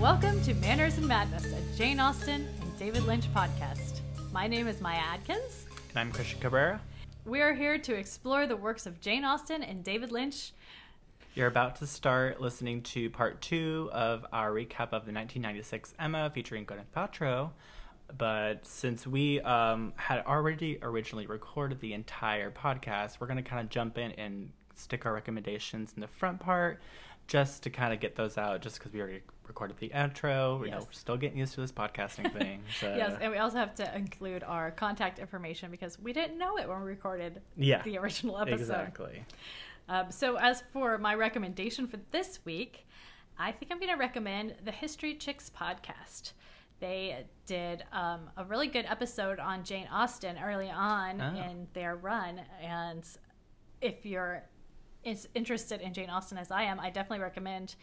Welcome to Manners and Madness, a Jane Austen and David Lynch podcast. My name is Maya Adkins. And I'm Christian Cabrera. We are here to explore the works of Jane Austen and David Lynch. You're about to start listening to part two of our recap of the 1996 Emma featuring Gwyneth Paltrow. But since we um, had already originally recorded the entire podcast, we're going to kind of jump in and stick our recommendations in the front part just to kind of get those out, just because we already recorded the intro. You know, we're still getting used to this podcasting thing. So. Yes, and we also have to include our contact information because we didn't know it when we recorded yeah, the original episode. exactly. Um, so, as for my recommendation for this week, I think I'm going to recommend the History Chicks podcast. They did um, a really good episode on Jane Austen early on Oh. in their run. And if you're is interested in Jane Austen as I am, I definitely recommend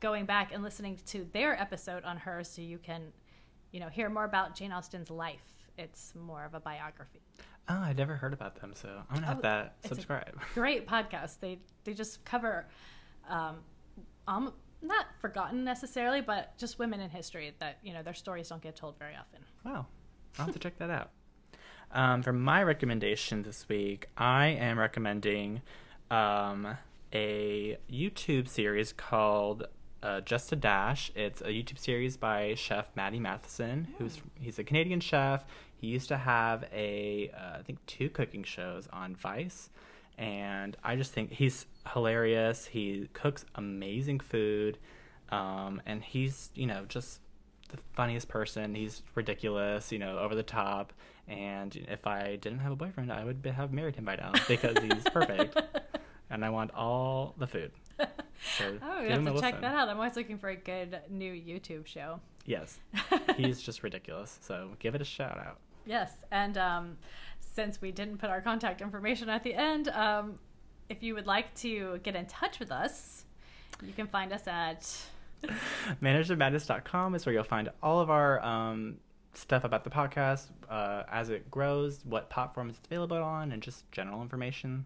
going back and listening to their episode on her so you can, you know, hear more about Jane Austen's life. It's more of a biography. Oh, I never heard about them, so I'm gonna have Oh, that subscribe. great podcast. They they just cover, um, um, not forgotten necessarily, but just women in history that you know their stories don't get told very often. Wow. I'll have to check that out. Um, for my recommendation this week, I am recommending um, a YouTube series called uh, Just a Dash. It's a YouTube series by chef Matty Matheson, who's he's a Canadian chef. He used to have a uh, I think two cooking shows on Vice, and I just think he's hilarious. He cooks amazing food, um, and he's you know just the funniest person. He's ridiculous, you know, over the top. And if I didn't have a boyfriend, I would be- have married him by now because he's perfect. and I want all the food. So Oh, we have to check listen. that out. I'm always looking for a good new YouTube show. Yes, he's just ridiculous. So give it a shout out. Yes, and um, since we didn't put our contact information at the end, um, if you would like to get in touch with us, you can find us at managermadness.com is where you'll find all of our um, stuff about the podcast uh, as it grows, what platforms it's available on, and just general information.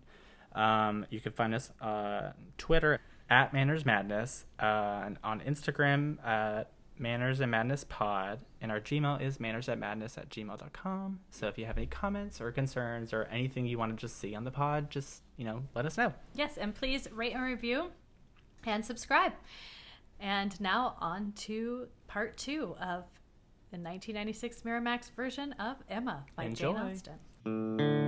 Um, you can find us on Twitter at Manners Madness, uh, and on Instagram at Manners and Madness Pod, and our Gmail is manners at madness at gmail.com. So if you have any comments or concerns or anything you want to just see on the pod, just, you know, let us know. yes, and please rate and review and subscribe. And now on to part two of the 1996 Miramax version of Emma by Enjoy. Jane Austen.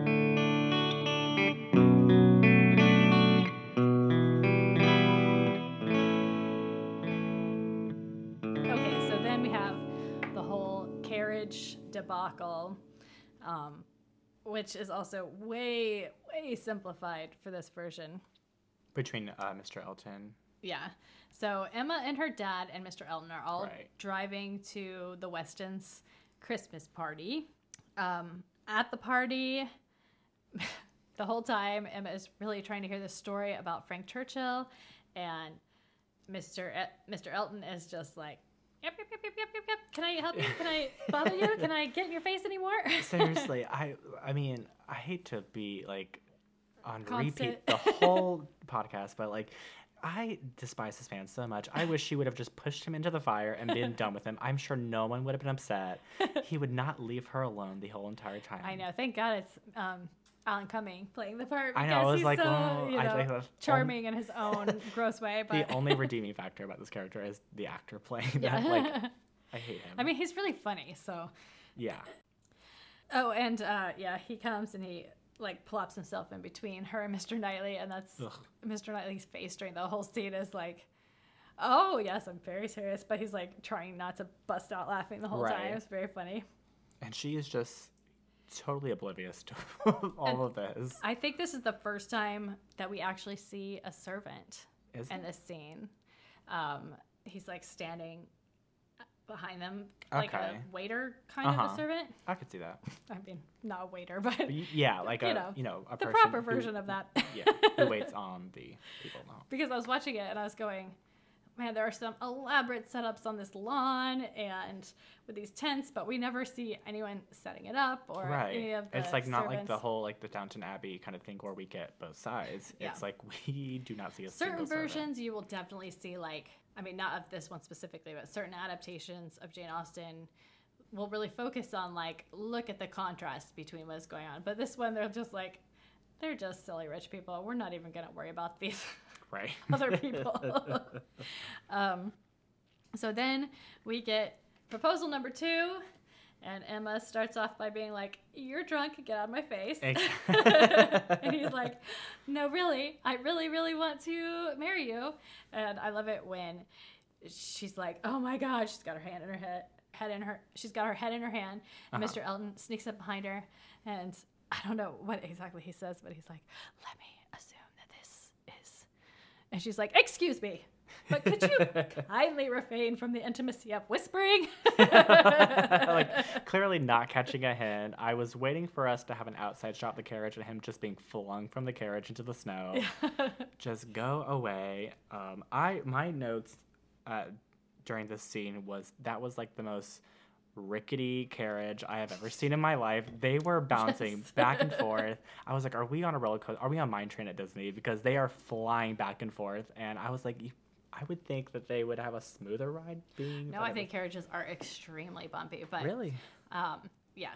Debacle, um, which is also way, way simplified for this version. Between uh, Mr. Elton. Yeah. So Emma and her dad and Mr. Elton are all Right. driving to the Weston's Christmas party. Um, at the party, the whole time, Emma is really trying to hear this story about Frank Churchill, and Mr. E- Mr. Elton is just like, yep, yep, yep, yep, yep, yep, yep. Can I help you? Can I bother you? Can I get in your face anymore? Seriously, I I mean, I hate to be like on Constant. repeat the whole podcast, but like I despise this man so much. I wish she would have just pushed him into the fire and been done with him. I'm sure no one would have been upset. He would not leave her alone the whole entire time. I know. Thank God it's um, Alan Cumming playing the part. I know, I was he's like, so, oh, you know, that's charming in his own gross way. But The only redeeming factor about this character is the actor playing yeah. that. Like, I hate him. I mean, he's really funny. So, yeah. oh, and uh, yeah, he comes and he like plops himself in between her and Mr. Knightley, and that's Ugh. Mr. Knightley's face during the whole scene is like, oh yes, I'm very serious, but he's like trying not to bust out laughing the whole time. Right. It's very funny. And she is just totally oblivious to all And of this. I think this is the first time that we actually see a servant Is in it? this scene. Um, he's like standing behind them, like Okay. a waiter kind of a Uh-huh. servant. I could see that. I mean, not a waiter, but But yeah, like You a know, you know a the proper who- version of that. yeah, who waits on the people now. because I was watching it and I was going, man, there are some elaborate setups on this lawn and with these tents, but we never see anyone setting it up or right. any of the it's like not like the whole like the Downton Abbey kind of thing where we get both sides. Yeah. It's like we do not see a certain versions you will definitely see like i mean not of this one specifically but certain adaptations of jane austen will really focus on like look at the contrast between what's going on but this one they're just like they're just silly rich people we're not even going to worry about these Right. other people um, so then we get proposal number two and emma starts off by being like you're drunk get out of my face and he's like, "No, really, I really, really want to marry you." And I love it when she's like, "Oh my God!" She's got her hand in her head, head in her. She's got her head in her hand. And Uh-huh. Mr. Elton sneaks up behind her, and I don't know what exactly he says, but he's like, "Let me assume that this is," and she's like, "Excuse me." But could you kindly refrain from the intimacy of whispering? like clearly not catching a hint. I was waiting for us to have an outside shot of the carriage and him just being flung from the carriage into the snow. just go away. Um, I my notes uh, during this scene was that was like the most rickety carriage I have ever seen in my life. They were bouncing Yes. back and forth. I was like, "Are we on a roller coaster? Are we on Mine Train at Disney?" Because they are flying back and forth, and I was like, "I would think that they would have a smoother ride." Being no, I think carriages are extremely bumpy, but really. Um, yeah.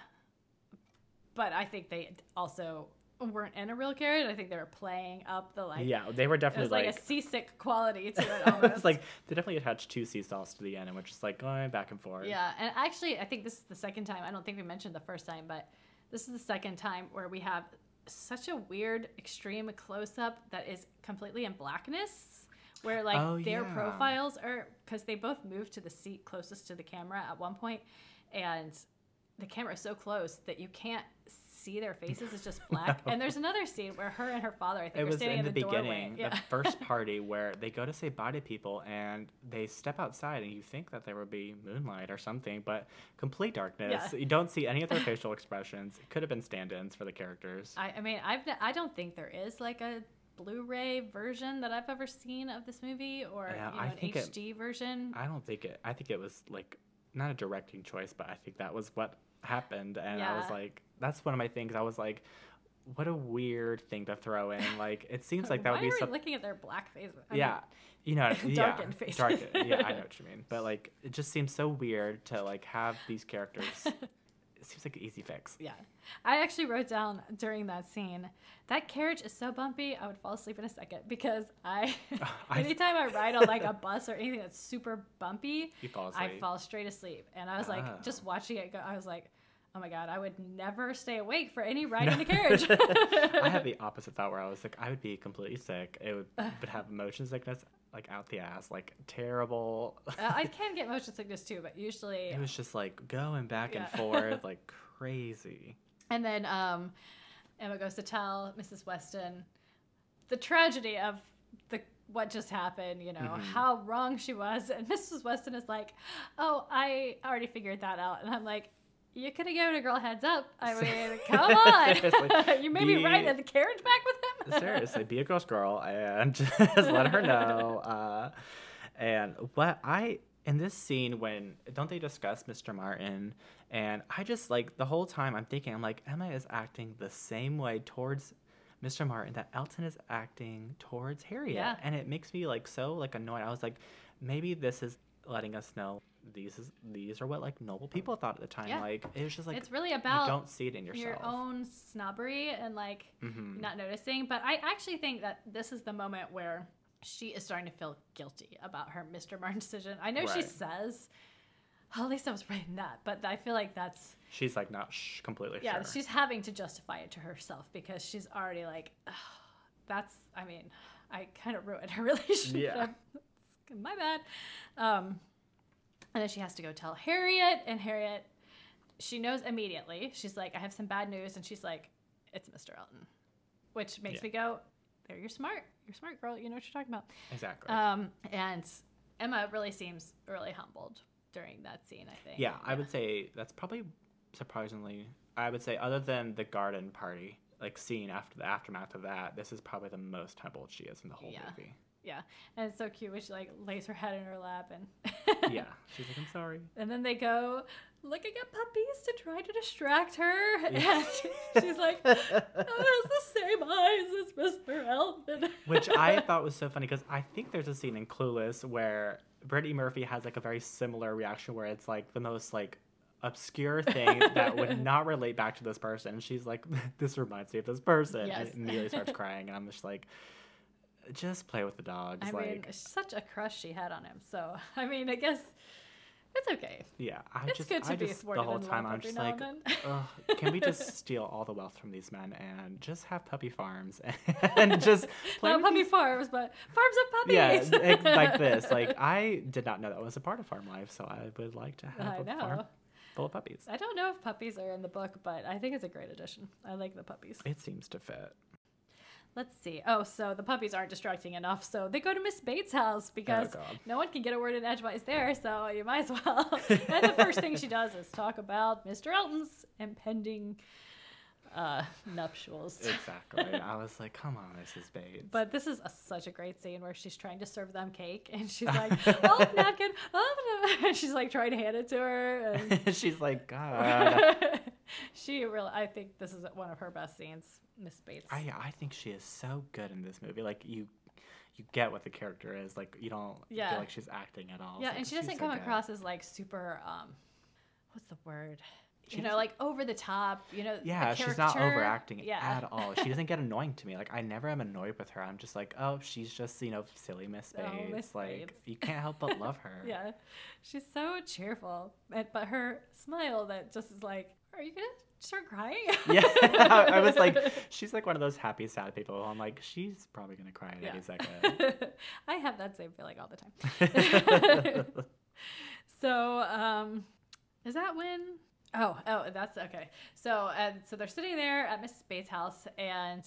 But I think they also weren't in a real carriage. I think they were playing up the like. yeah, they were It definitely was like, like. a seasick quality to it almost. it's like they definitely attached two seesaws to the end and were just like going back and forth. Yeah, and actually, I think this is the second time. I don't think we mentioned the first time, but this is the second time where we have such a weird, extreme close up that is completely in blackness, where like Oh, their yeah. profiles are because they both moved to the seat closest to the camera at one point, and the camera is so close that you can't see their faces. It's just black. And there's another scene where her and her father, I think, It are was standing in the, the, beginning, Yeah. the first party where they go to say bye to people and they step outside and you think that there would be moonlight or something, but complete darkness. Yeah. You don't see any of their facial expressions. It could have been stand-ins for the characters. I, I mean, I've I don't think there is like a Blu-ray version that I've ever seen of this movie, or Yeah, you know, I an think it- HD version. I don't think it. I think it was like not a directing choice, but I think that was what happened, and I was like, that's one of my things. I was like, what a weird thing to throw in. Like, it seems like that would be something. looking at their black face? I yeah, you know, yeah, darkened faces. darkened. Yeah, I know what you mean. But like, it just seems so weird to like have these characters. it seems like an easy fix. Yeah. I actually wrote down during that scene that carriage is so bumpy, I would fall asleep in a second because I, I- anytime I ride on like a bus or anything that's super bumpy, You fall I fall straight asleep. And I was like, Oh. just watching it go, I was like, oh my God, I would never stay awake for any ride in the carriage. I had the opposite thought where I was like, I would be completely sick. It would, would have motion sickness like out the ass, like terrible. Uh, I can get motion sickness too, but usually. It was just like going back and forth like crazy. And then um, Emma goes to tell Mrs. Weston the tragedy of the what just happened. You know Mhm. how wrong she was, and Mrs. Weston is like, "Oh, I already figured that out." And I'm like, "You could have given a girl a heads up. I mean, come on, you made me be- ride in the carriage back with him." Seriously, be a gross girl and just let her know. Uh, and what I in this scene when don't they discuss Mr. Martin? And I just like the whole time I'm thinking I'm like Emma is acting the same way towards Mr. Martin that Elton is acting towards Harriet, Yeah. and it makes me like so like annoyed. I was like, maybe this is letting us know these is these are what like noble people thought at the time. Yeah. Like it was just like it's really about you don't see it in yourself. your own snobbery and like Mhm. not noticing. But I actually think that this is the moment where she is starting to feel guilty about her Mr. Martin decision. I know she says, oh, at least I was writing that, but I feel like that's She's like not sh- completely yeah, sure. she's having to justify it to herself because she's already like, "Ugh, that's. I mean, I kind of ruined her relationship. Yeah. My bad. Um, and then she has to go tell Harriet, and Harriet, she knows immediately. She's like, I have some bad news, and she's like, it's Mr. Elton, which makes Yeah. me go, there, you're smart. You're smart, girl. You know what you're talking about. exactly. Um, and Emma really seems really humbled during that scene. I think. Yeah, I would say that's probably surprisingly. I would say other than the garden party, like scene after the aftermath of that, this is probably the most humbled she is in the whole Yeah. movie. Yeah, and it's so cute when she like lays her head in her lap and yeah, she's like, I'm sorry. And then they go looking at puppies to try to distract her, Yeah. and she's like, "Oh, has the same eyes as Mr. Elton." Which I thought was so funny because I think there's a scene in Clueless where Brittany Murphy has like a very similar reaction where it's like the most like obscure thing that would not relate back to this person. And she's like, "This reminds me of this person," Yes. and immediately starts crying, and I'm just like, "Just play with the dogs." I like, mean, such a crush she had on him. So I mean, I guess it's okay. yeah, I It's just, good to I be just the whole time I'm just like, and then. Ugh, can we just steal all the wealth from these men and just have puppy farms and just play Not puppy these farms, but farms of puppies. Yeah, ex- like this. Like I did not know that was a part of farm life, so I would like to have I a know. farm full of puppies. I don't know if puppies are in the book, but I think it's a great addition. I like the puppies. It seems to fit. Let's see. Oh, so the puppies aren't distracting enough, so they go to Miss Bates' house because Oh, no one can get a word in edgewise there, so you might as well. and the first thing she does is talk about Mr. Elton's impending uh, nuptials. Exactly. I was like, come on, Mrs. Bates. But this is a, such a great scene where she's trying to serve them cake, and she's like, "Oh, napkin!" Oh, no." and she's like trying to hand it to her, and she's like, God. She really. I think this is one of her best scenes, Miss Bates. I I think she is so good in this movie. Like you you get what the character is. Like you don't Yeah. feel like she's acting at all. Yeah, like, and she doesn't come good. across as like super um what's the word? She you know, like over the top, you know. Yeah, she's not overacting Yeah. at all. She doesn't get annoying to me. Like I never am annoyed with her. I'm just like, oh, she's just you know silly Miss Bates. Oh, Miss like Bates. you can't help but love her. Yeah. She's so cheerful. And, but her smile that just is like, are you going to start crying? Yeah, I was like, she's like one of those happy, sad people. I'm like, she's probably gonna cry at Yeah. any second. I have that same feeling all the time. so, um, is that when? Oh, oh, that's okay. So, and so they're sitting there at Miss Bates' house, and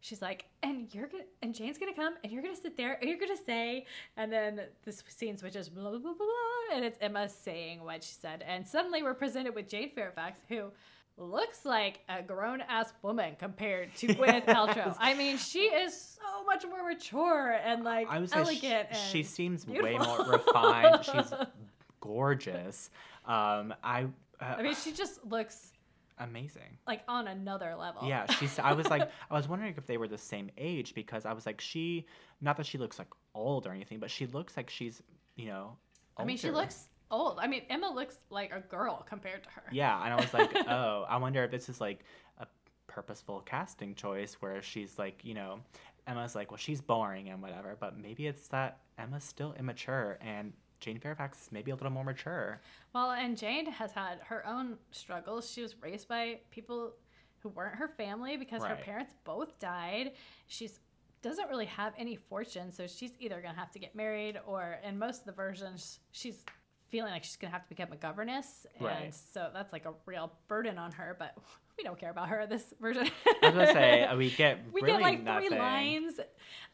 she's like, "And you're gonna, and Jane's gonna come, and you're gonna sit there, and you're gonna say," and then this scene switches, blah blah blah blah, and it's Emma saying what she said, and suddenly we're presented with Jane Fairfax, who looks like a grown ass woman compared to Gwyneth Paltrow. I mean, she is so much more mature and like I would elegant. sh- she and seems way more refined. She's gorgeous. Um, I, uh, I mean, she just looks amazing. like on another level. Yeah, she's. I was like, I was wondering if they were the same age because I was like, she, not that she looks like old or anything, but she looks like she's, you know. I mean, she looks old. I mean, Emma looks like a girl compared to her. Yeah, and I was like, oh, I wonder if this is like a purposeful casting choice where she's like, you know, Emma's like, well, she's boring and whatever, but maybe it's that Emma's still immature and Jane Fairfax is maybe a little more mature. Well, and Jane has had her own struggles. She was raised by people who weren't her family because her parents both died. She's doesn't really have any fortune, so she's either gonna have to get married or in most of the versions she's feeling like she's gonna have to become a governess. And Right. so that's like a real burden on her, but we don't care about her this version. I was gonna say uh, we get we really get like nothing. three lines.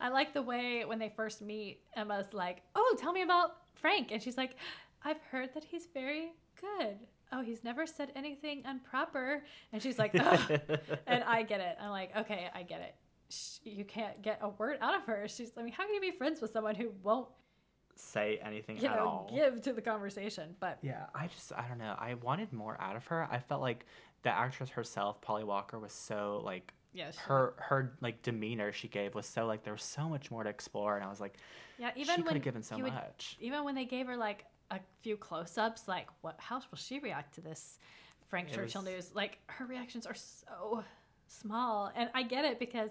I like the way when they first meet, Emma's like, "Oh, tell me about Frank," and she's like, "I've heard that he's very good. Oh, he's never said anything improper," and she's like, and I get it. I'm like, okay, I get it. Sh- You can't get a word out of her. She's, I mean, how can you be friends with someone who won't, Say anything you at know, all. give to the conversation? But Yeah, I just I don't know. I wanted more out of her. I felt like the actress herself, Polly Walker, was so like yeah, her her like demeanor she gave was so like there was so much more to explore, and I was like, yeah, she even could when have given so would much. even when they gave her like a few close-ups like what how will she react to this frank It churchill was- news like her reactions are so small and i get it because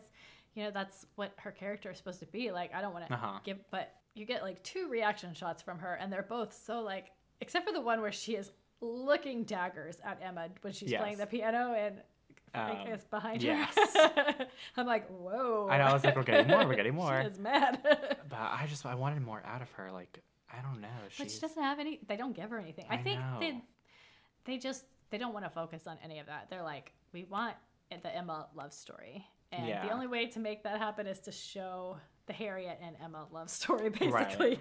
you know that's what her character is supposed to be like i don't want to Uh-huh. give but you get like two reaction shots from her and they're both so like except for the one where she is looking daggers at emma when she's playing the piano and Um, is behind yes. her. I'm like, whoa. I know, I was like, we're getting more, we're getting more. she is mad. But I just I wanted more out of her. Like I don't know. But she doesn't have any. They don't give her anything. I, I think they know. they just they don't want to focus on any of that. They're like, we want the Emma love story, and Yeah. the only way to make that happen is to show the Harriet and Emma love story, basically.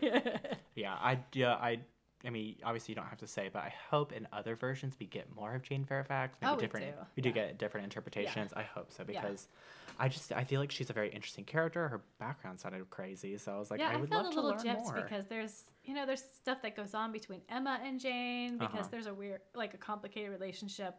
yeah. I yeah I I mean, obviously you don't have to say, but I hope in other versions we get more of Jane Fairfax. Maybe Oh, we different. do. We do Yeah. get different interpretations. I hope so Yeah. because I just I feel like she's a very interesting character. Her background sounded crazy, so I was like, yeah, I I, would love a to little learn more. because there's you know there's stuff that goes on between Emma and Jane because Uh-huh. there's a weird like a complicated relationship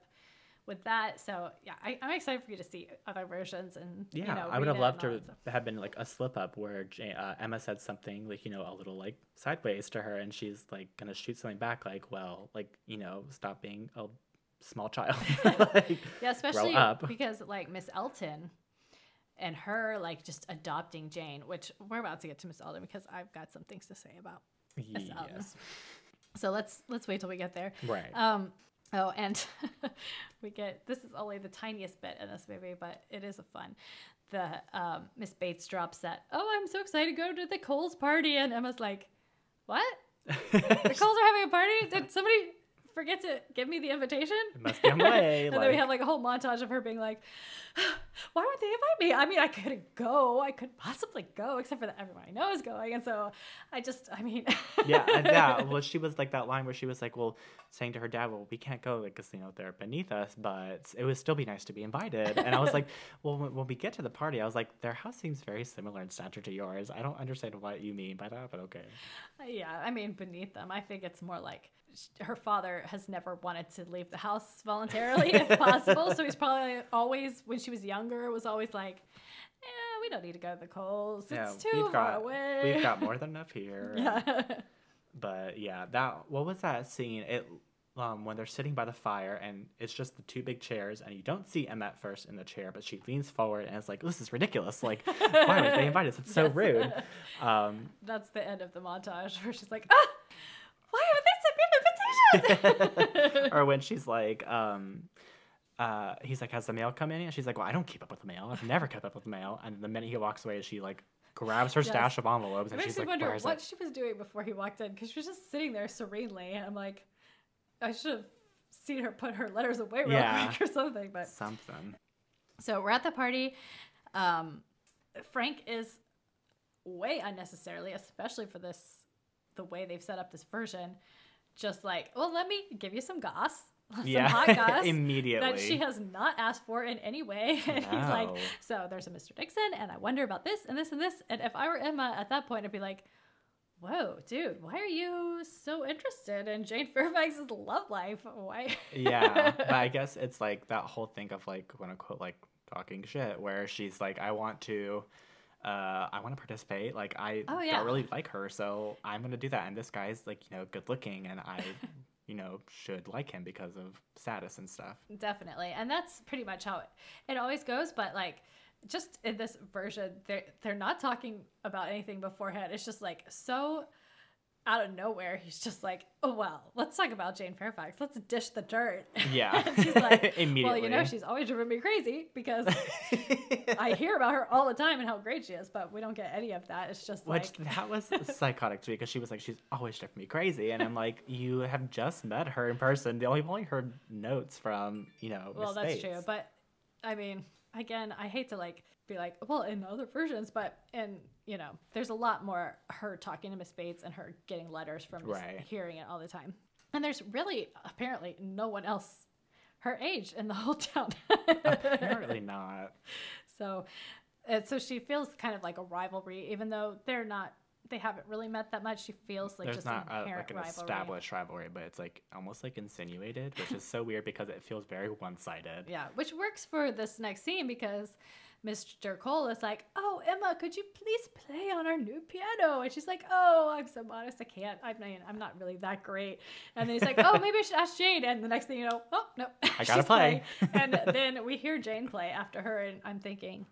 with that. So yeah, I, I'm excited for you to see other versions and Yeah, you know, I would have loved to have been like a slip up where Jane, uh, Emma said something like you know a little like sideways to her, and she's like gonna shoot something back like, well, like you know, stop being a small child. like, Yeah, especially because like Miss Elton and her like just adopting Jane, which we're about to get to Miss Elton because I've got some things to say about. Miss Elton. So let's let's wait till we get there. right. Um, oh, and we get this is only the tiniest bit in this movie, but it is a fun. The um, Miss Bates drops that. Oh, I'm so excited to go to the Coles party, and Emma's like, "What? The Coles are having a party? Did somebody forget to give me the invitation?" It must be on the way. and then we have like a whole montage of her being like, "Why would they invite me? I mean, I couldn't go. I could possibly go, except for that everyone I know is going." And so I just, I mean, yeah, and yeah. Well, she was like that line where she was like, "Well, saying to her dad, well, we can't go because you know they're beneath us, but it would still be nice to be invited." And I was like, "Well, when, when we get to the party, I was like, their house seems very similar in stature to yours. I don't understand what you mean by that, but okay." Uh, yeah, I mean, beneath them, I think it's more like her father has never wanted to leave the house voluntarily, if possible. So he's probably always, when she was younger, was always like, "Yeah, we don't need to go to the Coles. It's too far got away." we've got more than enough here. yeah, But yeah, that what was that scene? It um when they're sitting by the fire and it's just the two big chairs and you don't see Emma at first in the chair, but she leans forward and it's like, This is ridiculous. Like, why would they invite us? It's so rude. Um that's the end of the montage where she's like, "Ah, why haven't they sent me an invitation?" or when she's like, um uh, he's like, has the mail come in? And she's like, well, I don't keep up with the mail. I've never kept up with the mail. And the minute he walks away, she like grabs her Yes. stash of envelopes It and she's like, wonder where is what it? she was doing before he walked in because she was just sitting there serenely. And I'm like, I should have seen her put her letters away real Yeah. quick or something. But Something. So we're at the party. Um, Frank is way unnecessarily, especially for this, the way they've set up this version. Just like, well, let me give you some goss, some Yeah. hot goss Immediately. that she has not asked for in any way. And he's like, so there's a Mr. Dixon, and I wonder about this and this and this. And if I were Emma at that point, I'd be like, whoa, dude, why are you so interested in Jane Fairfax's love life? Why? yeah but i guess it's like that whole thing of like quote unquote like talking shit where she's like i want to uh i want to participate like i Oh, yeah. don't really like her so i'm gonna do that and this guy's like you know good looking and i you know should like him because of status and stuff Definitely. And that's pretty much how it, it always goes. But like, just in this version, they're, they're not talking about anything beforehand. It's just like so out of nowhere. He's just like, oh, well, let's talk about Jane Fairfax. Let's dish the dirt. Yeah. she's like, well, you know, she's always driven me crazy because I hear about her all the time and how great she is, but we don't get any of that. It's just Which like, that was psychotic to me because she was like, she's always driven me crazy, and I'm like, you have just met her in person. The only only heard notes from you know. well, that's true. But I mean, again, I hate to like be like, well, in other versions, but in you know, there's a lot more her talking to Miss Bates and her getting letters from Miss, Right. hearing it all the time. And there's really apparently no one else her age in the whole town. Apparently not. so, uh, so she feels kind of like a rivalry, even though they're not. They haven't really met that much. She feels like There's just not an a, like an rivalry. established rivalry, but it's like almost like insinuated, which is so weird because it feels very one-sided. Yeah, which works for this next scene because Mr. Cole is like, "Oh, Emma, could you please play on our new piano?" And she's like, "Oh, I'm so modest, I can't. I'm not, I'm not really that great." And then he's like, "Oh, maybe I should ask Jane." And the next thing you know, oh no, I gotta play. and then we hear Jane play after her, and I'm thinking.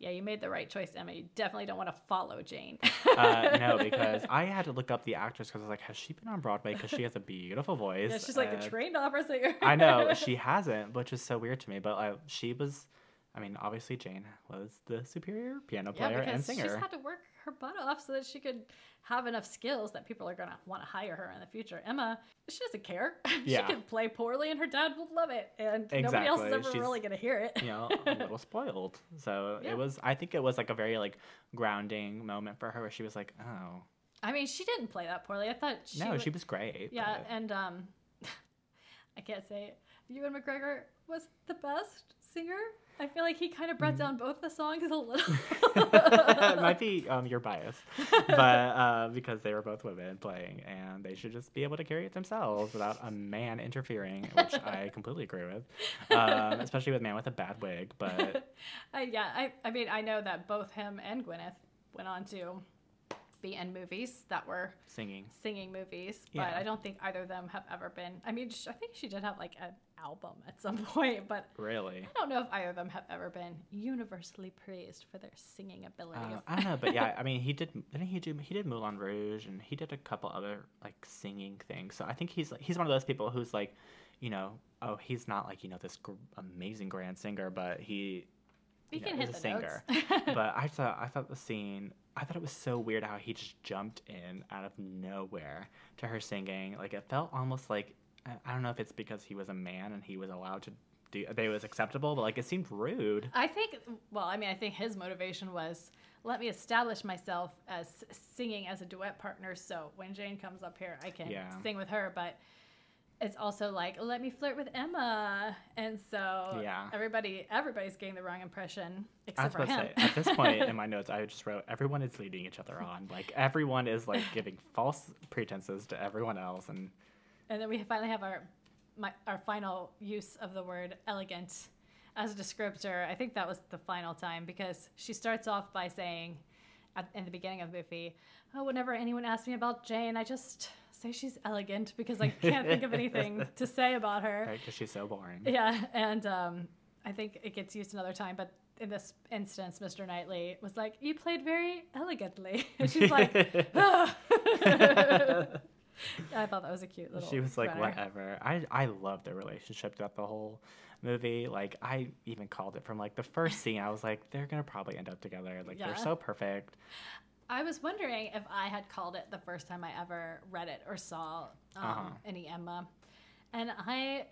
Yeah, you made the right choice, Emma. You definitely don't want to follow Jane. Uh, no, because I had to look up the actress because I was like, has she been on Broadway? Because she has a beautiful voice. yeah, she's like and- a trained opera singer. I know she hasn't, which is so weird to me. But uh, she was, I mean, obviously Jane was the superior piano Yeah, player and because she's singer. had to work her butt off so that she could have enough skills that people are gonna want to hire her in the future. Emma, she doesn't care. Yeah. she can play poorly, and her dad will love it, and nobody else is Exactly. ever She's- really gonna hear it. Yeah. You know, a little spoiled. So Yeah. it was. I think it was like a very like grounding moment for her, where she was like, "Oh, I mean, she didn't play that poorly. I thought she no, would- she was great. Yeah, but- and um, I can't say it. Ewan McGregor was the best singer. I feel like he kind of Mm. brought down both the songs a little. it might be um, your bias, but uh, because they were both women playing, and they should just be able to carry it themselves without a man interfering, which I completely agree with, um, especially with man with a bad wig. But Uh, yeah, I, I mean, I know that both him and Gwyneth went on to be in movies that were singing, singing movies, but Yeah. I don't think either of them have ever been. I mean, I think she did have like an album at some point, but really. I don't know if either of them have ever been universally praised for their singing abilities. Uh, I don't know, but yeah, I mean, he did. Didn't he do? He did Moulin Rouge, and he did a couple other like singing things. So I think he's like he's one of those people who's like, you know, oh, he's not like you know this gr- amazing grand singer, but he he know, can is hit a the singer. notes. but I thought I thought the scene I thought it was so weird how he just jumped in out of nowhere to her singing. Like it felt almost like I I don't know if it's because he was a man and he was allowed to do they was acceptable, but like it seemed rude. I think, well, I mean, I think his motivation was let me establish myself as singing as a duet partner. So when Jane comes up here, I can Yeah. sing with her. But it's also like let me flirt with Emma, and so Yeah. everybody, everybody's getting the wrong impression except for him. say at this point in my notes I just wrote everyone is leading each other on. Like everyone is like giving false pretenses to everyone else and and then we finally have our my, our final use of the word elegant as a descriptor. I think that was the final time because she starts off by saying at, in the beginning of the movie, "Oh, whenever anyone asks me about Jane, I just say she's elegant because I can't think of anything to say about her." right because she's so boring. Yeah, and um, I think it gets used another time, but in this instance, Mr. Knightley was like, "You played very elegantly," and she's like, "Ah." I thought that was a cute little. she was like runner. whatever i i love their relationship throughout the whole movie like i even called it from like the first scene i was like they're gonna probably end up together like Yeah. they're so perfect I was wondering if I had called it the first time I ever read it or saw um, Uh-huh. any Emma, and I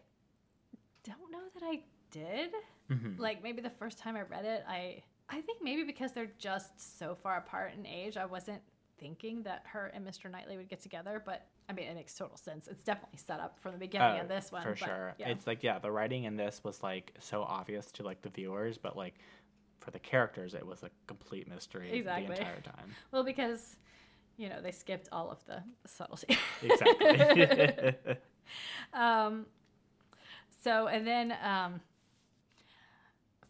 don't know that I did. Mhm. Like maybe the first time I read it, I I think maybe because they're just so far apart in age, I wasn't thinking that her and Mr. Knightley would get together. But I mean, it makes total sense. It's definitely set up from the beginning Oh, of this one. for but, sure Yeah. it's like yeah the writing in this was like so obvious to like the viewers but like for the characters it was a complete mystery Exactly. the entire time well, because you know they skipped all of the subtlety. exactly Um, so, and then um,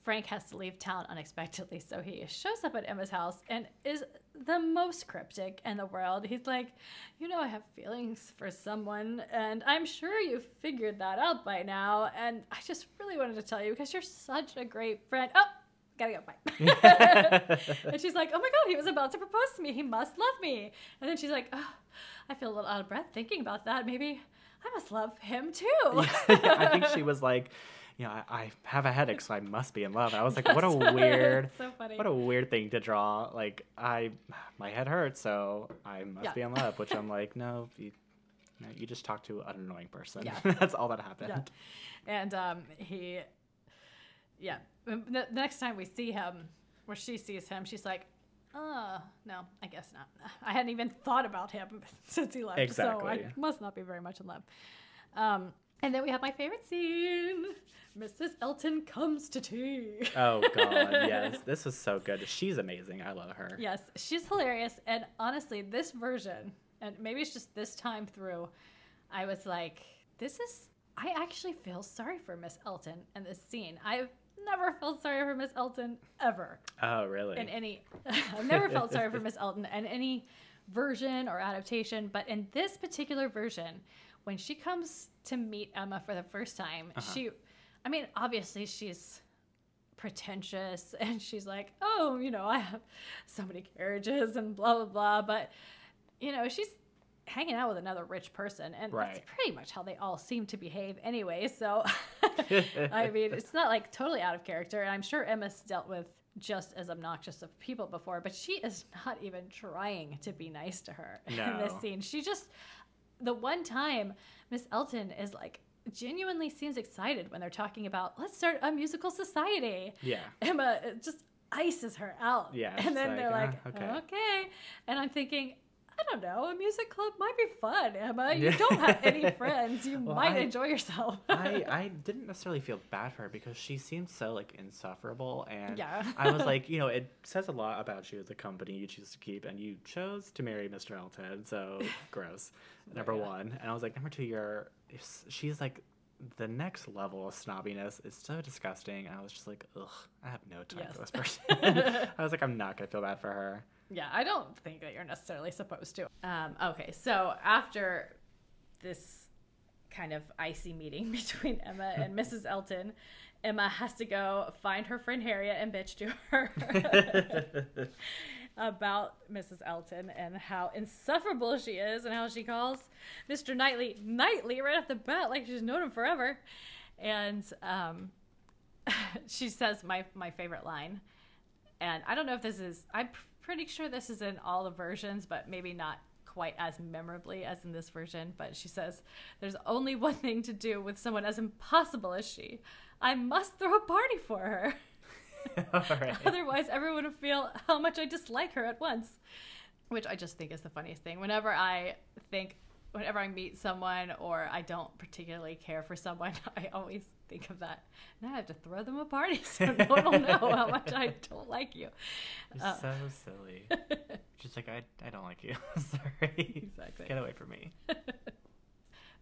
Frank has to leave town unexpectedly. So he shows up at Emma's house and is the most cryptic in the world. He's like, You know, I have feelings for someone, and I'm sure you figured that out by now. And I just really wanted to tell you because you're such a great friend. Oh, gotta go. Bye. and she's like, Oh my God, he was about to propose to me. He must love me. And then she's like, oh, I feel a little out of breath thinking about that. Maybe I must love him too. i think she was like you know, I, I have a headache, so I must be in love. I was like, what a weird, so what a weird thing to draw. Like, I, my head hurts, so I must Yeah. be in love. Which I'm like, no, you, no, you just talked to an annoying person. Yeah. That's all that happened. Yeah. And um, he, yeah. The, the next time we see him, where she sees him, she's like, "Oh no, I guess not. I hadn't even thought about him since he left, Exactly. so I must not be very much in love." Um, and then we have my favorite scene: Mrs. Elton comes to tea. Oh god, yes, this was so good. She's amazing. I love her. Yes, she's hilarious. And honestly, this version, and maybe it's just this time through, I was like, this is. I actually feel sorry for Miss Elton in this scene. I've never felt sorry for Miss Elton ever Oh really? in any. I've never felt sorry for Miss Elton in any version or adaptation, but in this particular version, when she comes to meet Emma for the first time, Uh-huh. she. I mean, obviously she's pretentious and she's like, oh, you know, I have so many carriages and blah, blah, blah. But, you know, she's hanging out with another rich person. And that's pretty much how they all seem to behave anyway. So, I mean, it's not like totally out of character. And I'm sure Emma's dealt with just as obnoxious of people before, but she is not even trying to be nice to her in this scene. She just, the one time Miss Elton is like, genuinely seems excited when they're talking about let's start a musical society. yeah. Emma uh, just ices her out. Yeah, And then they're like, like, "Ah, okay." okay. And I'm thinking, I don't know. A music club might be fun, Emma. You don't have any friends. You Well, might I- enjoy yourself. I, I didn't necessarily feel bad for her because she seemed so like insufferable and Yeah. I was like, you know, it says a lot about you, the company you choose to keep, and you chose to marry Mr. Elton, so gross. Number Yeah. one, and I was like, number two, you're she's like the next level of snobbiness. It's so disgusting. And I was just like, ugh, I have no time for this person. I was like, I'm not gonna feel bad for her. Yeah, I don't think that you're necessarily supposed to. Um, okay, so after this kind of icy meeting between Emma and Mrs. Elton, Emma has to go find her friend Harriet and bitch to her about Mrs. Elton and how insufferable she is and how she calls Mr. Knightley Knightley right off the bat like she's known him forever. And um, she says my my favorite line and I don't know if this is pr- pretty sure this is in all the versions, but maybe not quite as memorably as in this version. But she says, There's only one thing to do with someone as impossible as she. I must throw a party for her. Right. Otherwise, everyone would feel how much I dislike her at once. Which I just think is the funniest thing. Whenever I think, whenever I meet someone or I don't particularly care for someone, I always think of that. Now I have to throw them a party so no one will know how much I don't like you. You're Uh, so silly. Just like I, I don't like you. Sorry. Exactly. Get away from me.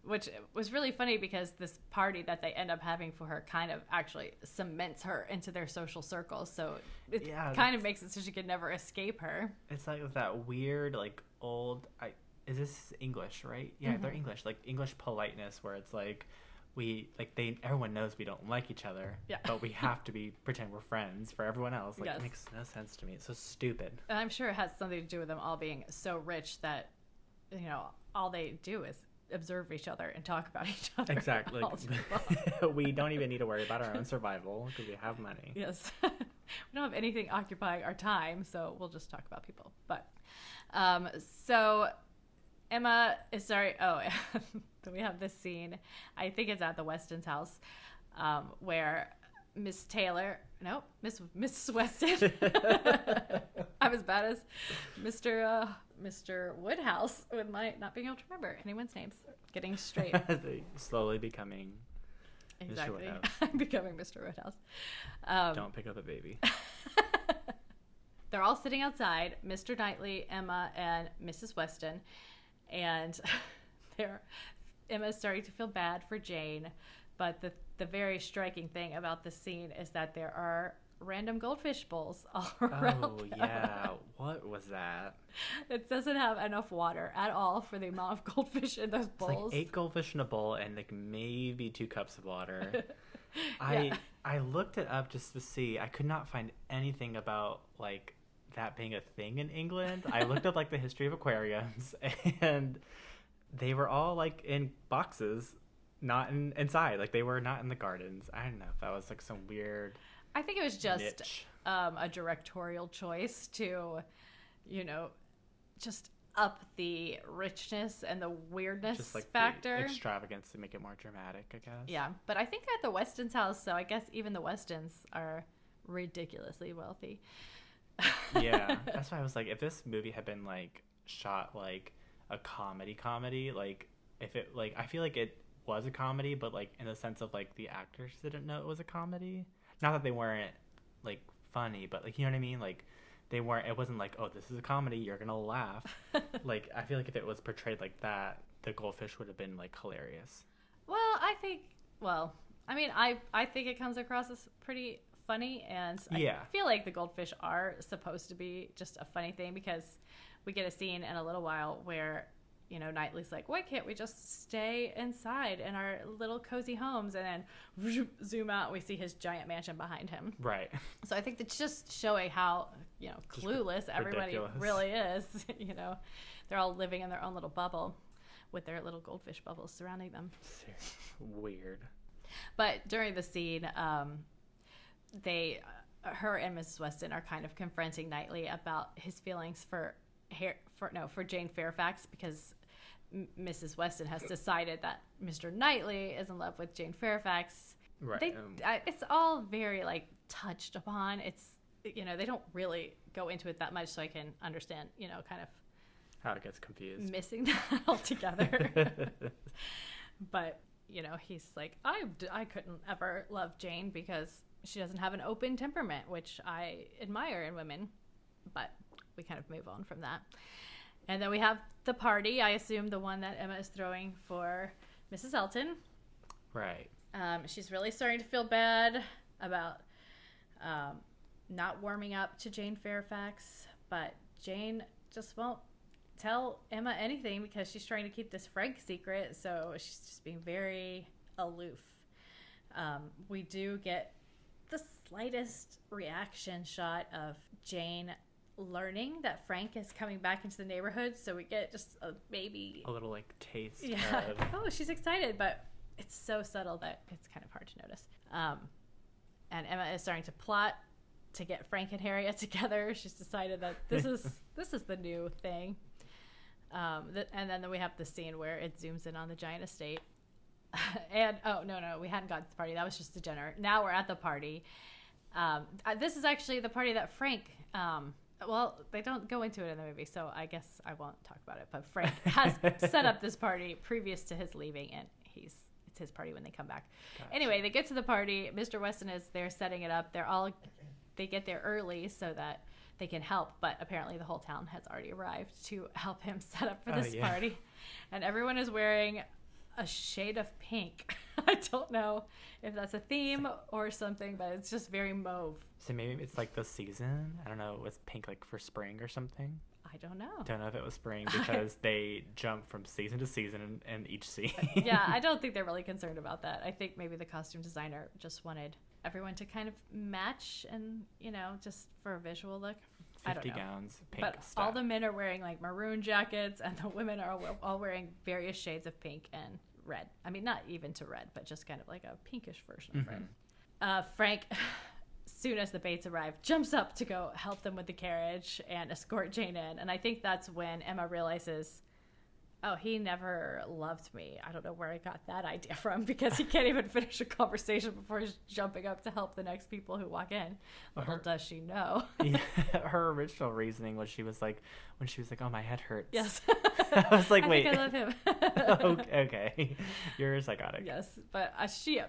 Which was really funny because this party that they end up having for her kind of actually cements her into their social circle. So it Yeah, kind of makes it so she could never escape her. It's like that weird, like old. I is this English, right? Yeah, they're English. Like English politeness, where it's like we like they everyone knows we don't like each other, Yeah. but we have to be pretend we're friends for everyone else. Like Yes. it makes no sense to me. It's so stupid. And I'm sure it has something to do with them all being so rich that, you know, all they do is observe each other and talk about each other. Exactly. all day long. we don't even need to worry about our own survival because we have money. yes. we don't have anything occupying our time, so we'll just talk about people. But um, so Emma is sorry. Oh, we have this scene. I think it's at the Weston's house um, where Miss Taylor, no, Miss Miss Weston. I'm as bad as Mr. Uh, Mr. Woodhouse with my not being able to remember anyone's names. Getting straight. Slowly becoming. Exactly. Woodhouse. I'm becoming Mr. Woodhouse. Um, Don't pick up a baby. they're all sitting outside mr knightley emma and mrs weston and they're emma's starting to feel bad for jane but the, the very striking thing about this scene is that there are random goldfish bowls all oh, around Oh them. yeah, what was that? it doesn't have enough water at all for the amount of goldfish in those It's like eight goldfish in a bowl and like maybe two cups of water. I Yeah. I looked it up just to see. I could not find anything about like that being a thing in England. I looked up like the history of aquariums and they were all like in boxes, not in inside. Like they were not in the gardens. I don't know if that was like some weird i think it was just um, a directorial choice to, you know, just up the richness and the weirdness Just like factor. extravagance to make it more dramatic, I guess. yeah, but I think at the Weston's house, so I guess even the Westons are ridiculously wealthy. Yeah that's why i was like if this movie had been like shot like a comedy comedy like if it like i feel like it was a comedy but like in the sense of like the actors didn't know it was a comedy. Not that they weren't like funny but like you know what i mean? Like they weren't it wasn't like oh this is a comedy you're gonna laugh. Like i feel like if it was portrayed like that the goldfish would have been like hilarious. Well, I think. Well, I mean, I I think it comes across as pretty funny, and I Yeah. feel like the goldfish are supposed to be just a funny thing because we get a scene in a little while where you know Knightley's like, why can't we just stay inside in our little cozy homes, and then zoom out, we see his giant mansion behind him. right So I think that's just showing how you know clueless everybody really is. you know, they're all living in their own little bubble with their little goldfish bubbles surrounding them. Seriously, weird But during the scene, um, they, uh, her and Mrs. Weston are kind of confronting Knightley about his feelings for, for no, for Jane Fairfax because M- Mrs. Weston has decided that Mr. Knightley is in love with Jane Fairfax. right They, um, I, it's all very like touched upon. It's you know they don't really go into it that much, so I can understand you know kind of How it gets confused. missing that altogether. but you know, he's like, I I couldn't ever love Jane because she doesn't have an open temperament, which I admire in women. But we kind of move on from that. And then we have the party. I assume the one that Emma is throwing for Mrs. Elton. Right. Um, she's really starting to feel bad about um, not warming up to Jane Fairfax, but Jane just won't tell Emma anything because she's trying to keep this Frank secret. So she's just being very aloof. Um, we do get the slightest reaction shot of Jane learning that Frank is coming back into the neighborhood. So we get just a maybe A little like taste yeah. of Oh, she's excited, but it's so subtle that it's kind of hard to notice. Um, and Emma is starting to plot to get Frank and Harriet together. She's decided that this is this is the new thing. Um, th- and then we have the scene where it zooms in on the giant estate. and oh no no we hadn't got to the party that was just the dinner. Now we're at the party. Um, this is actually the party that Frank. Um, well, they don't go into it in the movie, so I guess I won't talk about it. But Frank has set up this party previous to his leaving, and he's it's his party when they come back. Gotcha. Anyway, they get to the party. Mr. Weston is there setting it up. They're all they get there early so that they can help, but apparently the whole town has already arrived to help him set up for Oh, this yeah. party. And everyone is wearing a shade of pink. I don't know if that's a theme or something, but it's just very mauve. So maybe it's like the season. I don't know. It Was pink like for spring or something? I don't know. Don't know if it was spring because they jump from season to season in, in each scene. Uh, yeah, I don't think they're really concerned about that. I think maybe the costume designer just wanted everyone to kind of match and, you know, just for a visual look. I don't Fifty know. gowns, pink but all the men are wearing like maroon jackets and the women are all- wearing various shades of pink and red. I mean, not even to red, but just kind of like a pinkish version of red. Mhm. Uh, Frank, soon as the Bates arrive, jumps up to go help them with the carriage and escort Jane in. And I think that's when Emma realizes, oh, he never loved me. I don't know where I got that idea from because he can't even finish a conversation before he's jumping up to help the next people who walk in. Little Her- does she know. yeah, her original reasoning was she was like when she was like, "Oh, my head hurts." yes. I was like, I "Wait." think I love him. okay, okay, you're psychotic. Yes, but uh, she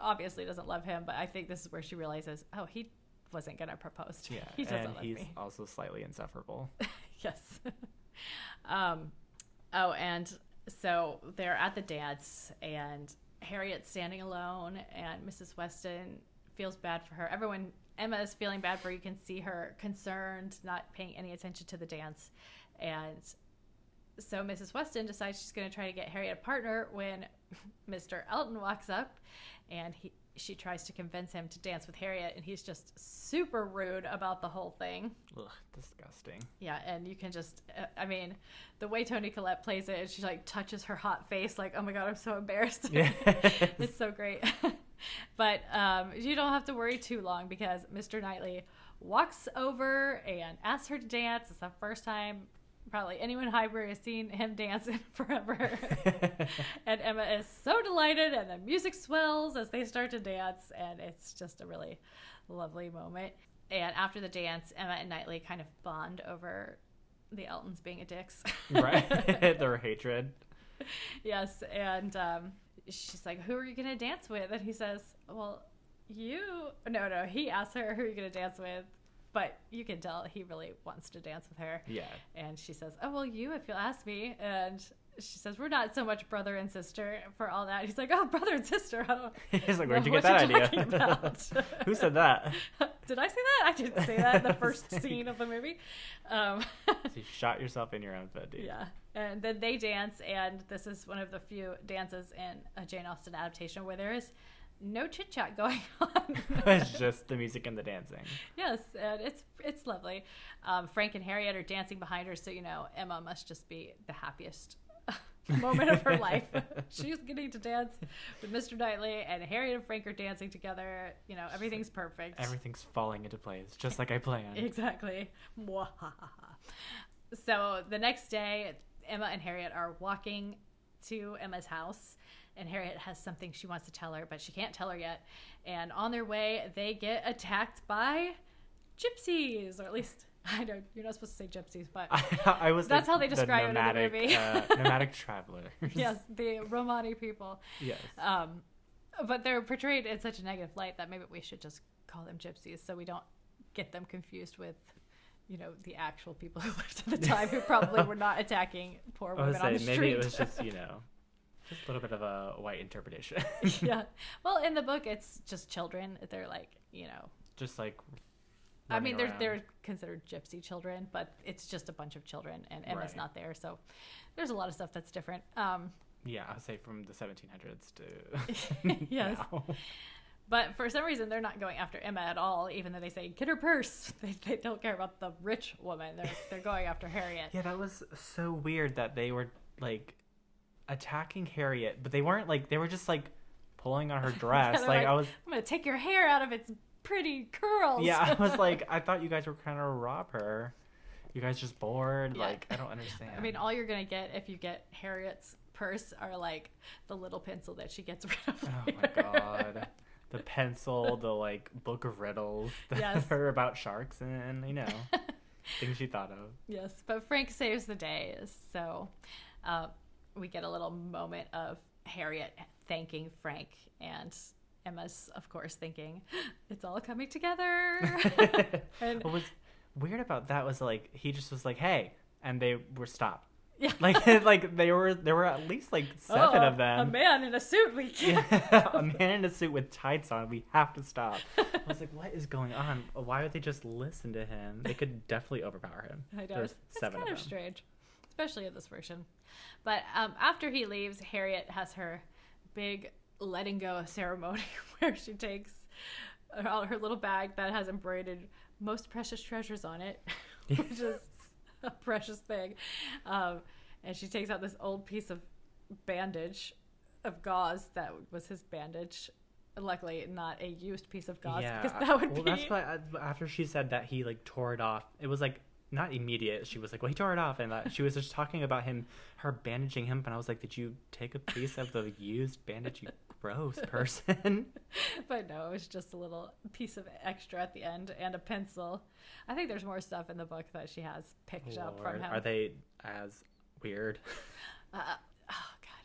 obviously doesn't love him. But I think this is where she realizes, oh, he wasn't gonna propose to me. Yeah, he doesn't and love he's me. also slightly insufferable. yes. um, oh, and so they're at the dance, and Harriet's standing alone, and Mrs. Weston feels bad for her. Everyone, Emma is feeling bad for her. You can see her concerned, not paying any attention to the dance, and so Mrs. Weston decides she's going to try to get Harriet a partner when Mr. Elton walks up, and he. She tries to convince him to dance with Harriet, and he's just super rude about the whole thing. Ugh, disgusting. Yeah, and you can just, uh, I mean, the way Toni Collette plays it, she like touches her hot face, like, oh my god, I'm so embarrassed. Yes. it's so great. but um, you don't have to worry too long because Mr. Knightley walks over and asks her to dance. It's the first time probably anyone in Highbury has seen him dancing forever. and Emma is so delighted, and the music swells as they start to dance, and it's just a really lovely moment. And after the dance, Emma and Knightley kind of bond over the Eltons being a dicks. right, their hatred. yes, and um, she's like, "Who are you gonna dance with?" And he says, "Well, you." No, no. He asks her, "Who are you gonna dance with?" But you can tell he really wants to dance with her. Yeah. And she says, "Oh well, you if you'll ask me." And she says, "We're not so much brother and sister for all that." He's like, "Oh, brother and sister." I don't. He's like, where'd you get that idea? Who said that? Did I say that? I didn't say that in the first scene of the movie. Um, You shot yourself in your own foot, dude. yeah. And then they dance, and this is one of the few dances in a Jane Austen adaptation where there is no chit chat going on. it's just the music and the dancing. yes, and it's it's lovely. Um, Frank and Harriet are dancing behind her, so you know Emma must just be the happiest moment of her life. She's getting to dance with Mr. Knightley, and Harriet and Frank are dancing together. You know, everything's perfect. Everything's falling into place, just like I planned. Exactly. So the next day, Emma and Harriet are walking to Emma's house, and Harriet has something she wants to tell her, but she can't tell her yet. And on their way, they get attacked by gypsies, or at least I know you're not supposed to say gypsies, but I, I was. That's like, how they the describe it in the nomadic, movie. uh, nomadic travelers. yes, the Romani people. Yes. Um, but they're portrayed in such a negative light that maybe we should just call them gypsies so we don't get them confused with, you know, the actual people who lived at the time who probably were not attacking poor women on the street. maybe it was just you know, just a little bit of a white interpretation. yeah. Well, in the book, it's just children. They're like, you know, just like. I mean, they're around. they're considered gypsy children, but it's just a bunch of children, and Emma's Right. not there, so there's a lot of stuff that's different. Um, Yeah, I would say from the 1700s to Yes. now. but for some reason, they're not going after Emma at all, even though they say get her purse. They, they don't care about the rich woman. They're they're going after Harriet. Yeah, that was so weird that they were like attacking Harriet, but they weren't like they were just like pulling on her dress. like, like, I was I'm gonna take your hair out of its pretty curls. Yeah, I was like I thought you guys were trying to rob her. You guys just bored? Yeah. Like I don't understand. I mean, all you're gonna get if you get Harriet's purse are like the little pencil that she gets rid of. Oh my god. The pencil, the like book of riddles that Yes. are about sharks and you know things she thought of. Yes, but Frank saves the day, so uh, we get a little moment of Harriet thanking Frank, and Emma's, of course, thinking it's all coming together. And- what was weird about that was like he just was like, "Hey," and they were stopped. yeah, Like like they were there were at least like seven Oh, of them. A man in a suit. We can't. Yeah, a man in a suit with tights on. We have to stop. I was like, what is going on? Why would they just listen to him? They could definitely overpower him. I know. There's It's, seven kind of of strange, especially in this version. But um, after he leaves, Harriet has her big letting go ceremony where she takes her, her little bag that has embroidered most precious treasures on it, which is a precious thing. Um, and she takes out this old piece of bandage of gauze that was his bandage. Luckily, not a used piece of gauze yeah, because that would well, be. that's why after she said that he like tore it off, it was like not immediate. She was like, well, he tore it off, and uh, she was just talking about him, her bandaging him, and I was like, did you take a piece of the used bandage, you gross person? But no, it was just a little piece of extra at the end and a pencil. I think there's more stuff in the book that she has picked up from him. Are they as weird? Uh,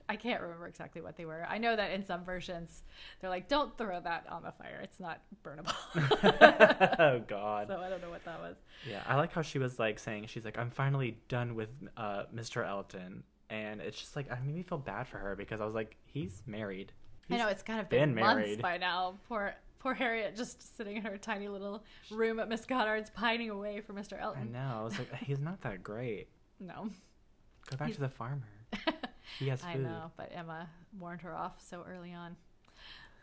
I can't remember exactly what they were. I know that in some versions they're like, "Don't throw that on the fire; it's not burnable." oh God. so I don't know what that was. Yeah, I like how she was like saying she's like I'm finally done with uh, Mr. Elton, and it's just like I made me feel bad for her because I was like he's married. I know it's kind of been been married. by now. Poor poor Harriet just sitting in her tiny little room at Miss Goddard's, pining away for Mr. Elton. I know. I was like he's not that great. No, Go back to the farmer. He has food. I know, but Emma warned her off so early on.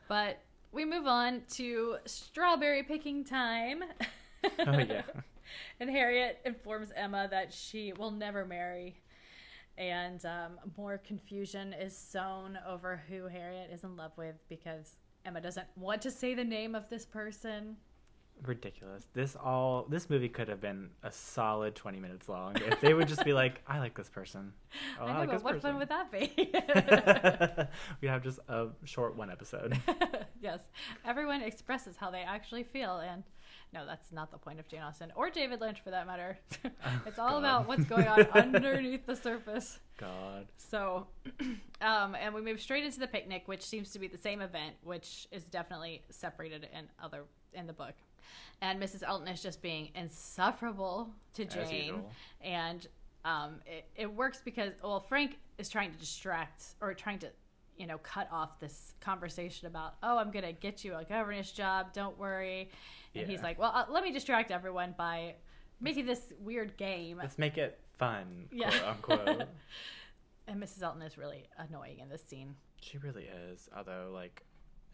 But we move on to strawberry picking time. Oh yeah. and Harriet informs Emma that she will never marry. And um, more confusion is sown over who Harriet is in love with because Emma doesn't want to say the name of this person. Ridiculous. This all this movie could have been a solid twenty minutes long if they would just be like, I like this person. Oh, I know, like but this what person. fun would that be? we have just a short one episode. yes, everyone expresses how they actually feel, and no, that's not the point of Jane Austen or David Lynch for that matter. it's all God. about what's going on underneath the surface. God. So, um, and we move straight into the picnic, which seems to be the same event, which is definitely separated in other in the book. And Mrs. Elton is just being insufferable to Jane, and um, it, it works because well, Frank is trying to distract or trying to, you know, cut off this conversation about oh, I'm gonna get you a governess job, don't worry. And he's like, well, uh, let me distract everyone by making this weird game. Let's make it fun, Yeah. quote unquote. And Mrs. Elton is really annoying in this scene. she really is. Although, like,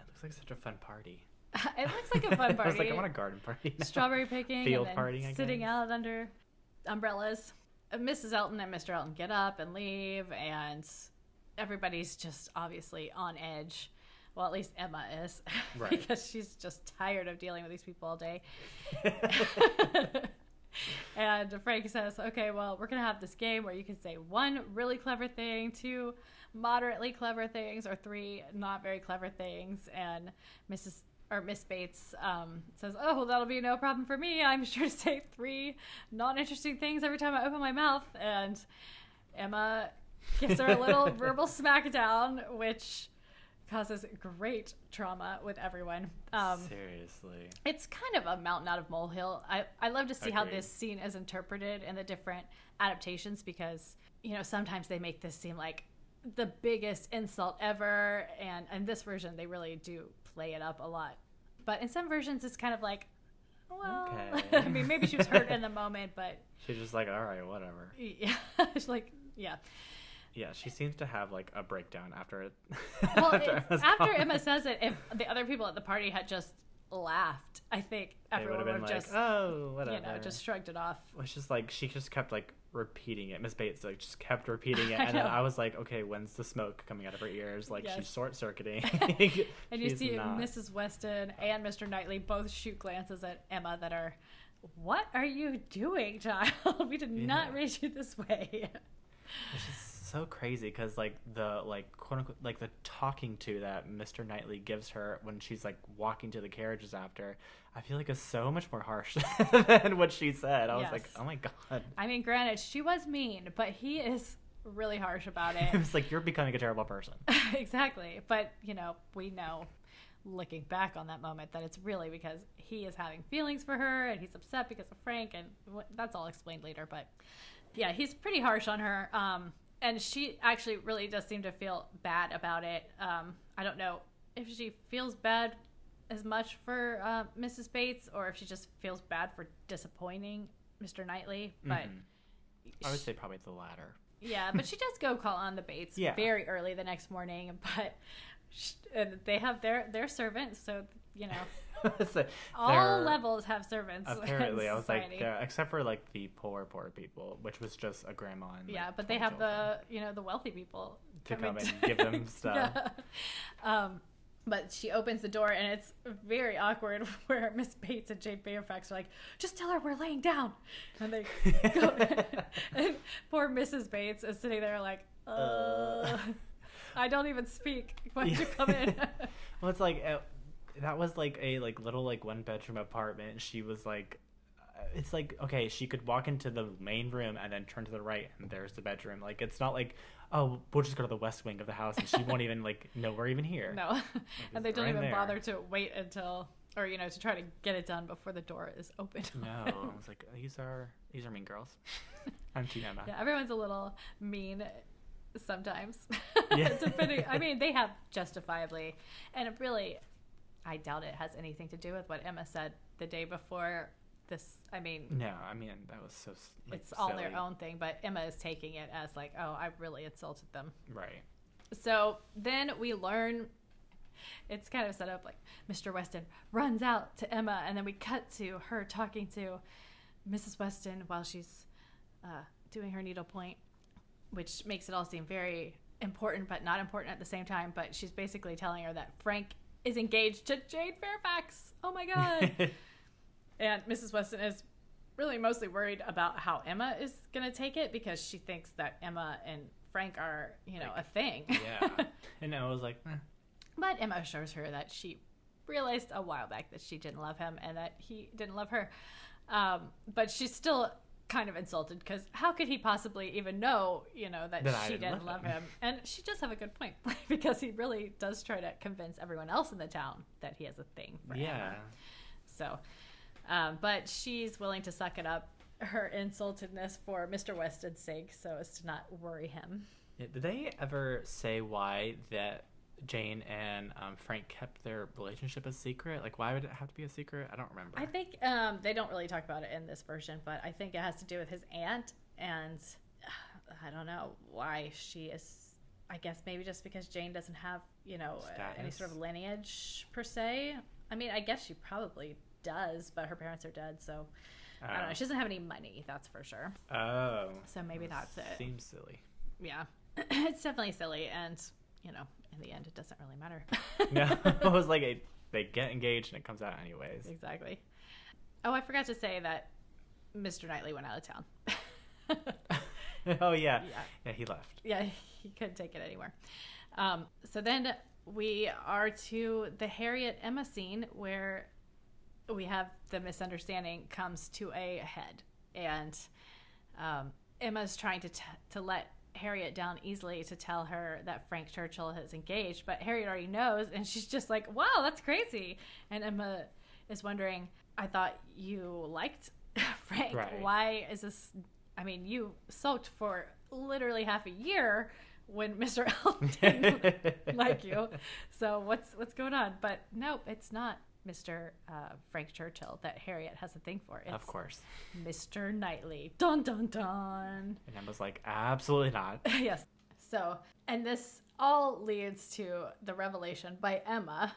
it looks like such a fun party. it looks like a fun party. I was like. I want a garden party. now. Strawberry picking, Field partying, sitting out under umbrellas. Uh, Mrs. Elton and Mr. Elton get up and leave, and everybody's just obviously on edge. Well, at least Emma is, Right. because she's just tired of dealing with these people all day. and Frank says, "Okay, well, we're gonna have this game where you can say one really clever thing, two moderately clever things, or three not very clever things." And Mrs. or Miss Bates um, says, "Oh, well, that'll be no problem for me. I'm sure to say three non-interesting things every time I open my mouth." And Emma gives her a little verbal smackdown, which causes great trauma with everyone. Um, Seriously. it's kind of a mountain out of molehill. I, I love to see how this scene is interpreted in the different adaptations because, you know, sometimes they make this seem like the biggest insult ever. And in this version, they really do play it up a lot. But in some versions, it's kind of like, well, Okay. I mean, maybe she was hurt in the moment, but She's just like, all right, whatever. yeah, she's like, yeah. Yeah, she seems to have like a breakdown after it. Well, after Emma's after comment. Emma says it, if the other people at the party had just laughed, I think everyone would have like, just, oh, whatever. you know, just shrugged it off. It's just like she just kept like repeating it. Miss Bates like just kept repeating it, and then. I was like, okay, when's the smoke coming out of her ears? Like she's short circuiting. And you see Mrs. Weston and Mr. Knightley both shoot glances at Emma that are, What are you doing, child? we did not raise you this way. So crazy because like the like quote unquote like the talking to that Mr. Knightley gives her when she's like walking to the carriages after, I feel like is so much more harsh than what she said. I was like, oh my god. I mean, granted, she was mean, but he is really harsh about It it. was like you're becoming a terrible person. exactly. But, you know, we know looking back on that moment that it's really because he is having feelings for her and he's upset because of Frank and that's all explained later but yeah he's pretty harsh on her um and she actually really does seem to feel bad about it um I don't know if she feels bad as much for uh, Mrs. Bates or if she just feels bad for disappointing Mr. Knightley but Mhm. I would say probably the latter. yeah, but she does go call on the Bates Yeah. very early the next morning. But sh- and they have their their servants, so you know So all levels have servants. Apparently, I was like, uh, except for like the poor, poor people, which was just a grandma and like, yeah, but they have children the you know the wealthy people to come and give them stuff. Yeah. Um, but she opens the door and it's very awkward where Miss Bates and Jane Fairfax are like, just tell her we're laying down. And they go, and poor Mrs. Bates is sitting there like, uh, Uh. I don't even speak. Why you Yeah. come in? well, it's like uh, that was like a like little like one bedroom apartment. She was like, uh, it's like okay, she could walk into the main room and then turn to the right, and there's the bedroom. Like it's not like oh, we'll just go to the west wing of the house, and she won't even like know we're even here. no. and they don't right even there. bother to wait until, or, you know, to try to get it done before the door is open. No, I was like, these are these are mean girls. I'm Team Emma. Yeah, everyone's a little mean sometimes. Yeah. Depending, I mean, they have justifiably, and it really, I doubt it has anything to do with what Emma said the day before this. I mean, No, I mean that was so. Like, it's all their own thing, but Emma is taking it as like, oh, I really insulted them. Right. So then we learn. It's kind of set up like Mr. Weston runs out to Emma, and then we cut to her talking to Mrs. Weston while she's uh, doing her needlepoint, which makes it all seem very important, but not important at the same time. But she's basically telling her that Frank is engaged to Jane Fairfax. Oh my god! and Mrs. Weston is really mostly worried about how Emma is going to take it because she thinks that Emma and Frank are, you know, a thing. yeah. And I was like, eh. but Emma assures her that she realized a while back that she didn't love him and that he didn't love her. Um, but she's still kind of insulted because how could he possibly even know, you know, that, That she didn't didn't love him. him? And she does have a good point because he really does try to convince everyone else in the town that he has a thing for yeah. Emma. So, um, but she's willing to suck it up, her insultedness for Mr. Weston's sake, so as to not worry him. Yeah, Did they ever say why that Jane and um, Frank kept their relationship a secret? Like, why would it have to be a secret? I don't remember. I think um, they don't really talk about it in this version, but I think it has to do with his aunt, and uh, I don't know why she is. I guess maybe just because Jane doesn't have, you know, uh, any sort of lineage per se. I mean, I guess she probably does, but her parents are dead, so I don't know. She doesn't have any money, that's for sure. Oh. So maybe that's it. Seems silly. Yeah, it's definitely silly, and you know, in the end, it doesn't really matter. No, it was like a, they get engaged and it comes out anyways. exactly. Oh, I forgot to say that Mr. Knightley went out of town. oh yeah. Yeah. yeah, he left. yeah, he couldn't take it anywhere. Um, so then we are to the Harriet Emma scene where we have the misunderstanding comes to a head, and um, Emma's trying to t- to let Harriet down easily to tell her that Frank Churchill has engaged, but Harriet already knows, and she's just like, "Wow, that's crazy." And Emma is wondering, "I thought you liked Frank. Right. Why is this? I mean, you sulked for literally half a year when Mr. L didn't like you. So what's what's going on?" But nope, it's not Mr. Uh, Frank Churchill that Harriet has a thing for. It's of course. Mr. Knightley. Dun dun dun. And Emma's like, absolutely not. yes. So, and this all leads to the revelation by Emma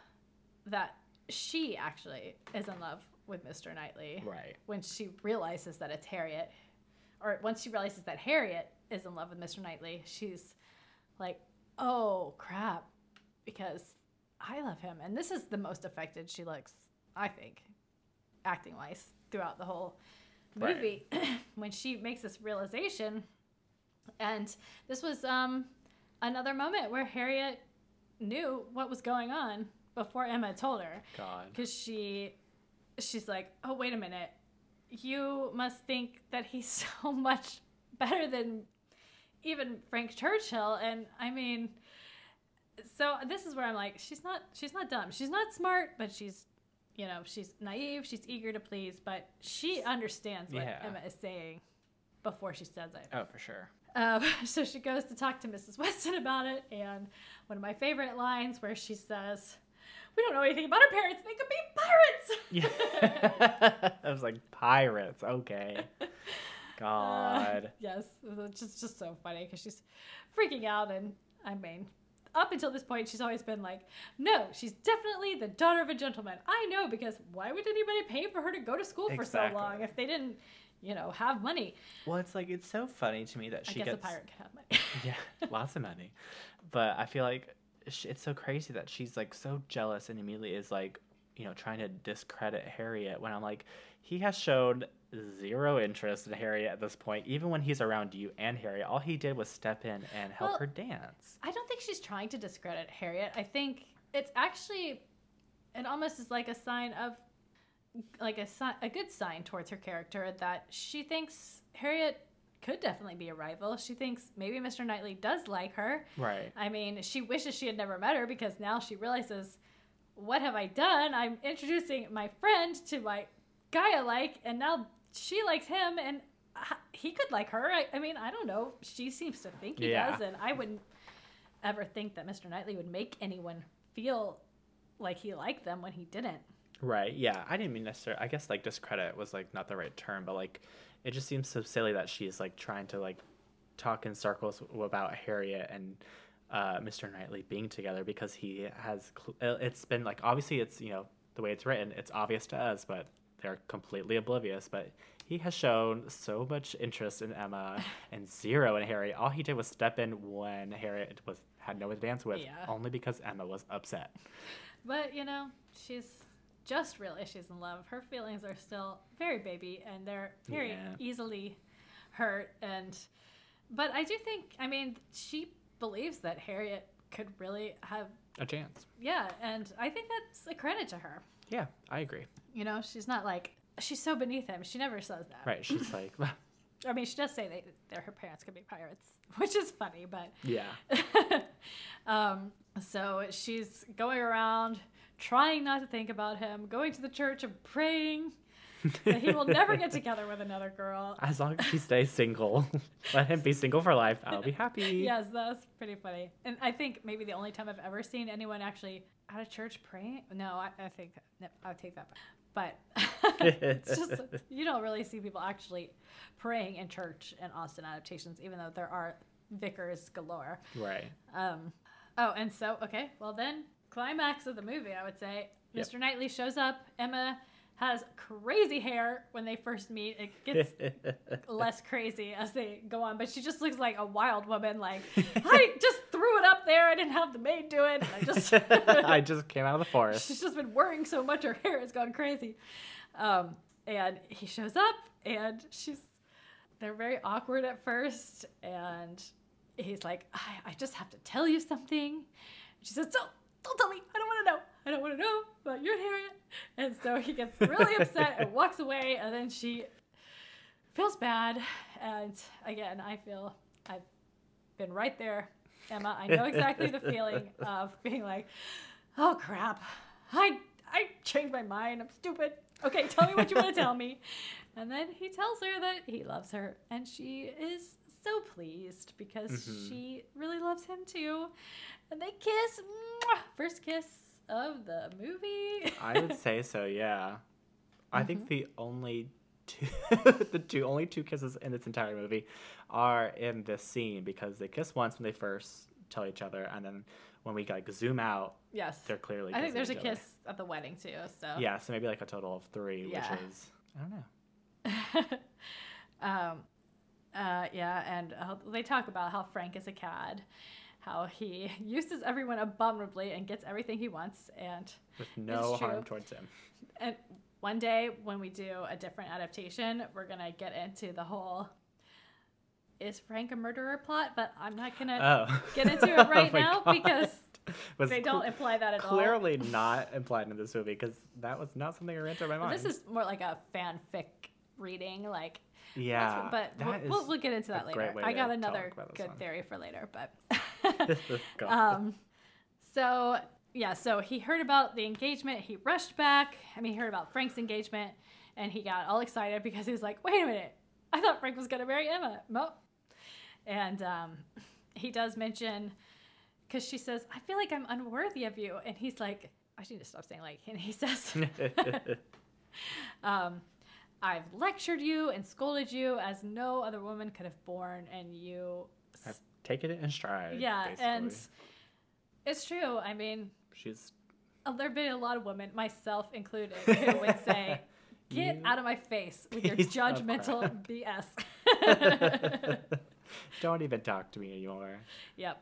that she actually is in love with Mr. Knightley. Right. When she realizes that it's Harriet, or once she realizes that Harriet is in love with Mr. Knightley, she's like, oh crap, because I love him. And this is the most affected she looks, I think, acting wise, throughout the whole Right. movie when she makes this realization. And this was um, another moment where Harriet knew what was going on before Emma told her God. because she she's like oh wait a minute you must think that he's so much better than even frank churchill and i mean so this is where i'm like she's not she's not dumb she's not smart but she's you know she's naive she's eager to please but she understands what Yeah. emma is saying before she says it Oh, for sure. um, so she goes to talk to Mrs. Weston about it, and one of my favorite lines where she says, "We don't know anything about our parents; they could be pirates." Yeah. I was like, pirates. Okay. God. Uh, yes, it's just just so funny because she's freaking out, and I mean, up until this point, she's always been like, "No, she's definitely the daughter of a gentleman." I know because why would anybody pay for her to go to school for so long if they didn't, you know, have money? Well, it's like, it's so funny to me that I she guess gets. a pirate can have money. yeah, lots of money. But I feel like it's so crazy that she's like so jealous and immediately is like, you know, trying to discredit Harriet when I'm like, he has shown zero interest in Harriet at this point. Even when he's around you and Harriet, all he did was step in and help Well, her dance. I don't think she's trying to discredit Harriet. I think it's actually, it almost is like a sign of, like a si- a good sign towards her character that she thinks Harriet could definitely be a rival. She thinks maybe Mr. Knightley does like her. Right. I mean, she wishes she had never met her because now she realizes, what have I done? I'm introducing my friend to my guy I like, and now she likes him, and uh, he could like her. I, I mean, I don't know. She seems to think he Yeah. does, and I wouldn't ever think that Mr. Knightley would make anyone feel like he liked them when he didn't. Right. Yeah. I didn't mean necessarily. I guess like discredit was like not the right term, but like it just seems so silly that she's like trying to like talk in circles about Harriet and uh, Mr. Knightley being together because he has. Cl- it's been like obviously it's you know the way it's written, it's obvious to us, but they're completely oblivious. But he has shown so much interest in Emma and zero in Harriet. All he did was step in when Harriet was had no one to dance with, Yeah. only because Emma was upset. But you know, she's just real she's in love. Her feelings are still very baby, and they're very Yeah. easily hurt. And but I do think, I mean, she believes that Harriet could really have, A chance. yeah, and I think that's a credit to her. Yeah, I agree. You know, she's not like she's so beneath him. She never says that. Right. She's like, I mean, she does say they, that her parents could be pirates, which is funny, but yeah. um, so she's going around trying not to think about him, going to the church and praying that he will never get together with another girl. As long as she stays single, let him be single for life. I'll be happy. Yes, that's pretty funny. And I think maybe the only time I've ever seen anyone actually at a church praying. No, I, I think no, I'll take that back. But it's just you don't really see people actually praying in church in Austen adaptations, even though there are vicars galore. Right. Um, oh, and so okay, well then, climax of the movie, I would say, Yep. Mr. Knightley shows up. Emma has crazy hair when they first meet. It gets less crazy as they go on, but she just looks like a wild woman. Like I just threw it up there. I didn't have the maid do it. I just I just came out of the forest. she's just been worrying so much her hair has gone crazy. Um, and he shows up, and she's they're very awkward at first, and he's like, I, I just have to tell you something. She says, Don't don't tell me. I don't want to know. I don't want to know about you and Harriet. And so he gets really upset and walks away. And then she feels bad. And again, I feel I've been right there, Emma. I know exactly the feeling of being like, oh crap, I I changed my mind. I'm stupid. Okay, tell me what you want to tell me. And then he tells her that he loves her, and she is so pleased because Mhm. she really loves him too. And they kiss. Mwah! First kiss of the movie. I would say so, yeah. I Mm-hmm. think the only two the two only two kisses in this entire movie are in this scene because they kiss once when they first tell each other and then when we like zoom out yes. they're clearly I think there's a other. kiss at the wedding too. So Yeah, so maybe like a total of three, Yeah. which is I don't know. um, uh, yeah, and uh, they talk about how Frank is a cad, how he uses everyone abominably and gets everything he wants, and With no harm towards him. and one day when we do a different adaptation, we're gonna get into the whole is Frank a murderer plot, but I'm not gonna Oh. get into it Oh right my now God. because Was they don't imply that at all. clearly not implied in this movie because that was not something that ran through my mind. This is more like a fanfic reading, like yeah, but we'll, we'll, we'll get into that later. I got another talk about this good one. theory for later, but um, so yeah, so he heard about the engagement. He rushed back. I mean, he heard about Frank's engagement, and he got all excited because he was like, "Wait a minute! I thought Frank was gonna marry Emma." No. And um, he does mention because she says, "I feel like I'm unworthy of you," and he's like, "I need to stop saying like." And he says, um, I've lectured you and scolded you as no other woman could have borne, and you. I've taken it in stride. yeah, and it's true. I mean, she's uh, there have been a lot of women, myself included, who would say, Get out of my face with your judgmental. BS. don't even talk to me anymore. Yep.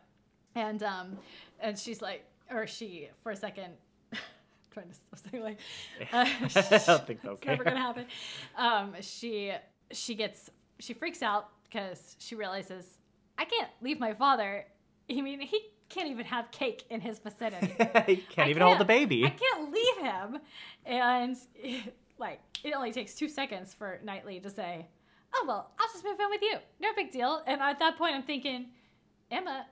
And um and she's like or she for a second trying to stop saying like uh, I don't think they'll it's never gonna happen. Um she she gets she freaks out because she realizes I can't leave my father. I mean he can't even have cake in his vicinity. he can't I even hold the baby. I can't leave him. And like it only takes two seconds for Knightley to say, "Oh well, I'll just move in with you. No big deal." And at that point, I'm thinking, Emma,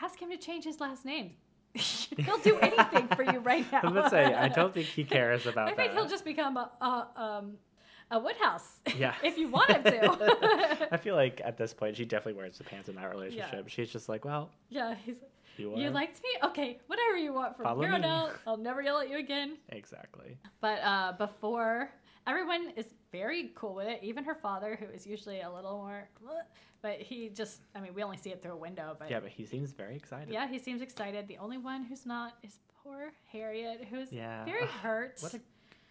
ask him to change his last name. he'll do anything for you right now. I was gonna say I don't think he cares about I think that. he'll just become a, a um a Woodhouse. Yeah. if you want him to. I feel like at this point she definitely wears the pants in that relationship. She's just like, well, yeah, he's. You, You liked me? Okay, whatever you want from Follow here on out. I'll never yell at you again. exactly. But uh, before, everyone is very cool with it. Even her father, who is usually a little more, but he just, I mean, we only see it through a window, but Yeah, but he seems very excited. yeah, he seems excited. The only one who's not is poor Harriet, who's Yeah. very hurt. What a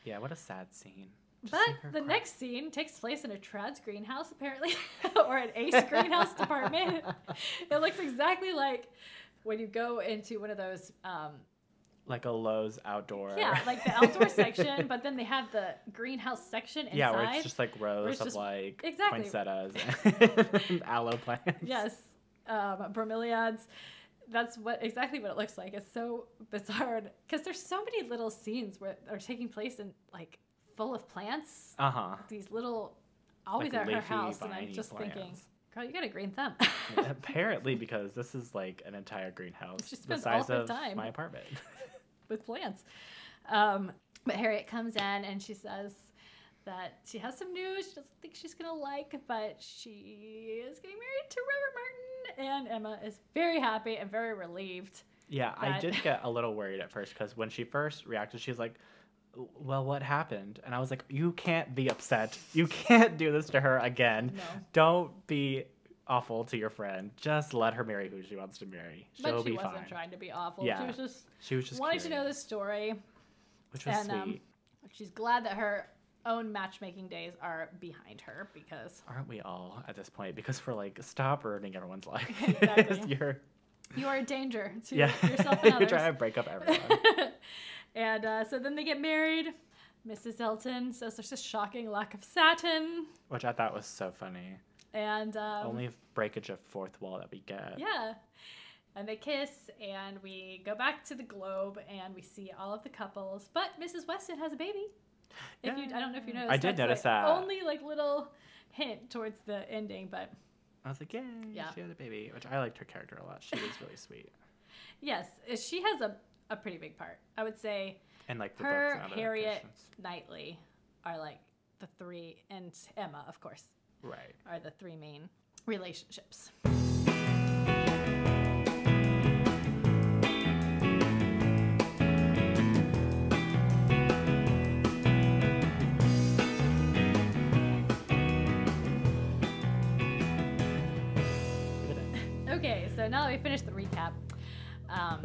yeah, what a sad scene. Just but the cry. next scene takes place in a Trad's greenhouse, apparently, or an Ace greenhouse department. It looks exactly like when you go into one of those um, like a Lowe's outdoor. Yeah, like the outdoor section, but then they have the greenhouse section inside. Yeah, where it's just like rows it's of just- like exactly. poinsettias and aloe plants. yes, um, bromeliads. That's what exactly what it looks like. It's so bizarre because there's so many little scenes where are taking place in like full of plants. Uh huh. These little always Like at her house, and I'm just thinking, plants. Girl, you got a green thumb. Apparently, because this is like an entire greenhouse She the spends all size of time. my apartment. with plants. Um, but Harriet comes in and she says that she has some news she doesn't think she's gonna like, but she is getting married to Robert Martin, and Emma is very happy and very relieved. yeah, I did get a little worried at first because when she first reacted, she's like, "Well, what happened?" And I was like, "You can't be upset. You can't do this to her again. No. Don't be." Awful to your friend. Just let her marry who she wants to marry. She'll but she be wasn't fine. trying to be awful. Yeah, She was just She was just wanting to know the story. which was and, um, sweet. She's glad that her own matchmaking days are behind her because Aren't we all at this point? Because we're like, stop ruining everyone's life. Exactly. you're you are a danger to yeah, yourself and you're trying to break up everyone. And uh, so then they get married. Mrs. Elton says there's a shocking lack of satin. which I thought was so funny. And um, Only breakage of fourth wall that we get. yeah. and they kiss, and we go back to the globe, and we see all of the couples. But Mrs. Weston has a baby. If you, I don't know if you noticed. I did notice like, that. Only like little hint towards the ending, but I was like, yay, Yeah. she had a baby, which I liked her character a lot. She was really sweet. yes, she has a, a pretty big part. I would say And like the her, books and other Harriet. Knightley are like the three, and Emma, of course, Right. are the three main relationships. Give it a- Okay, so now that we finished the recap, um,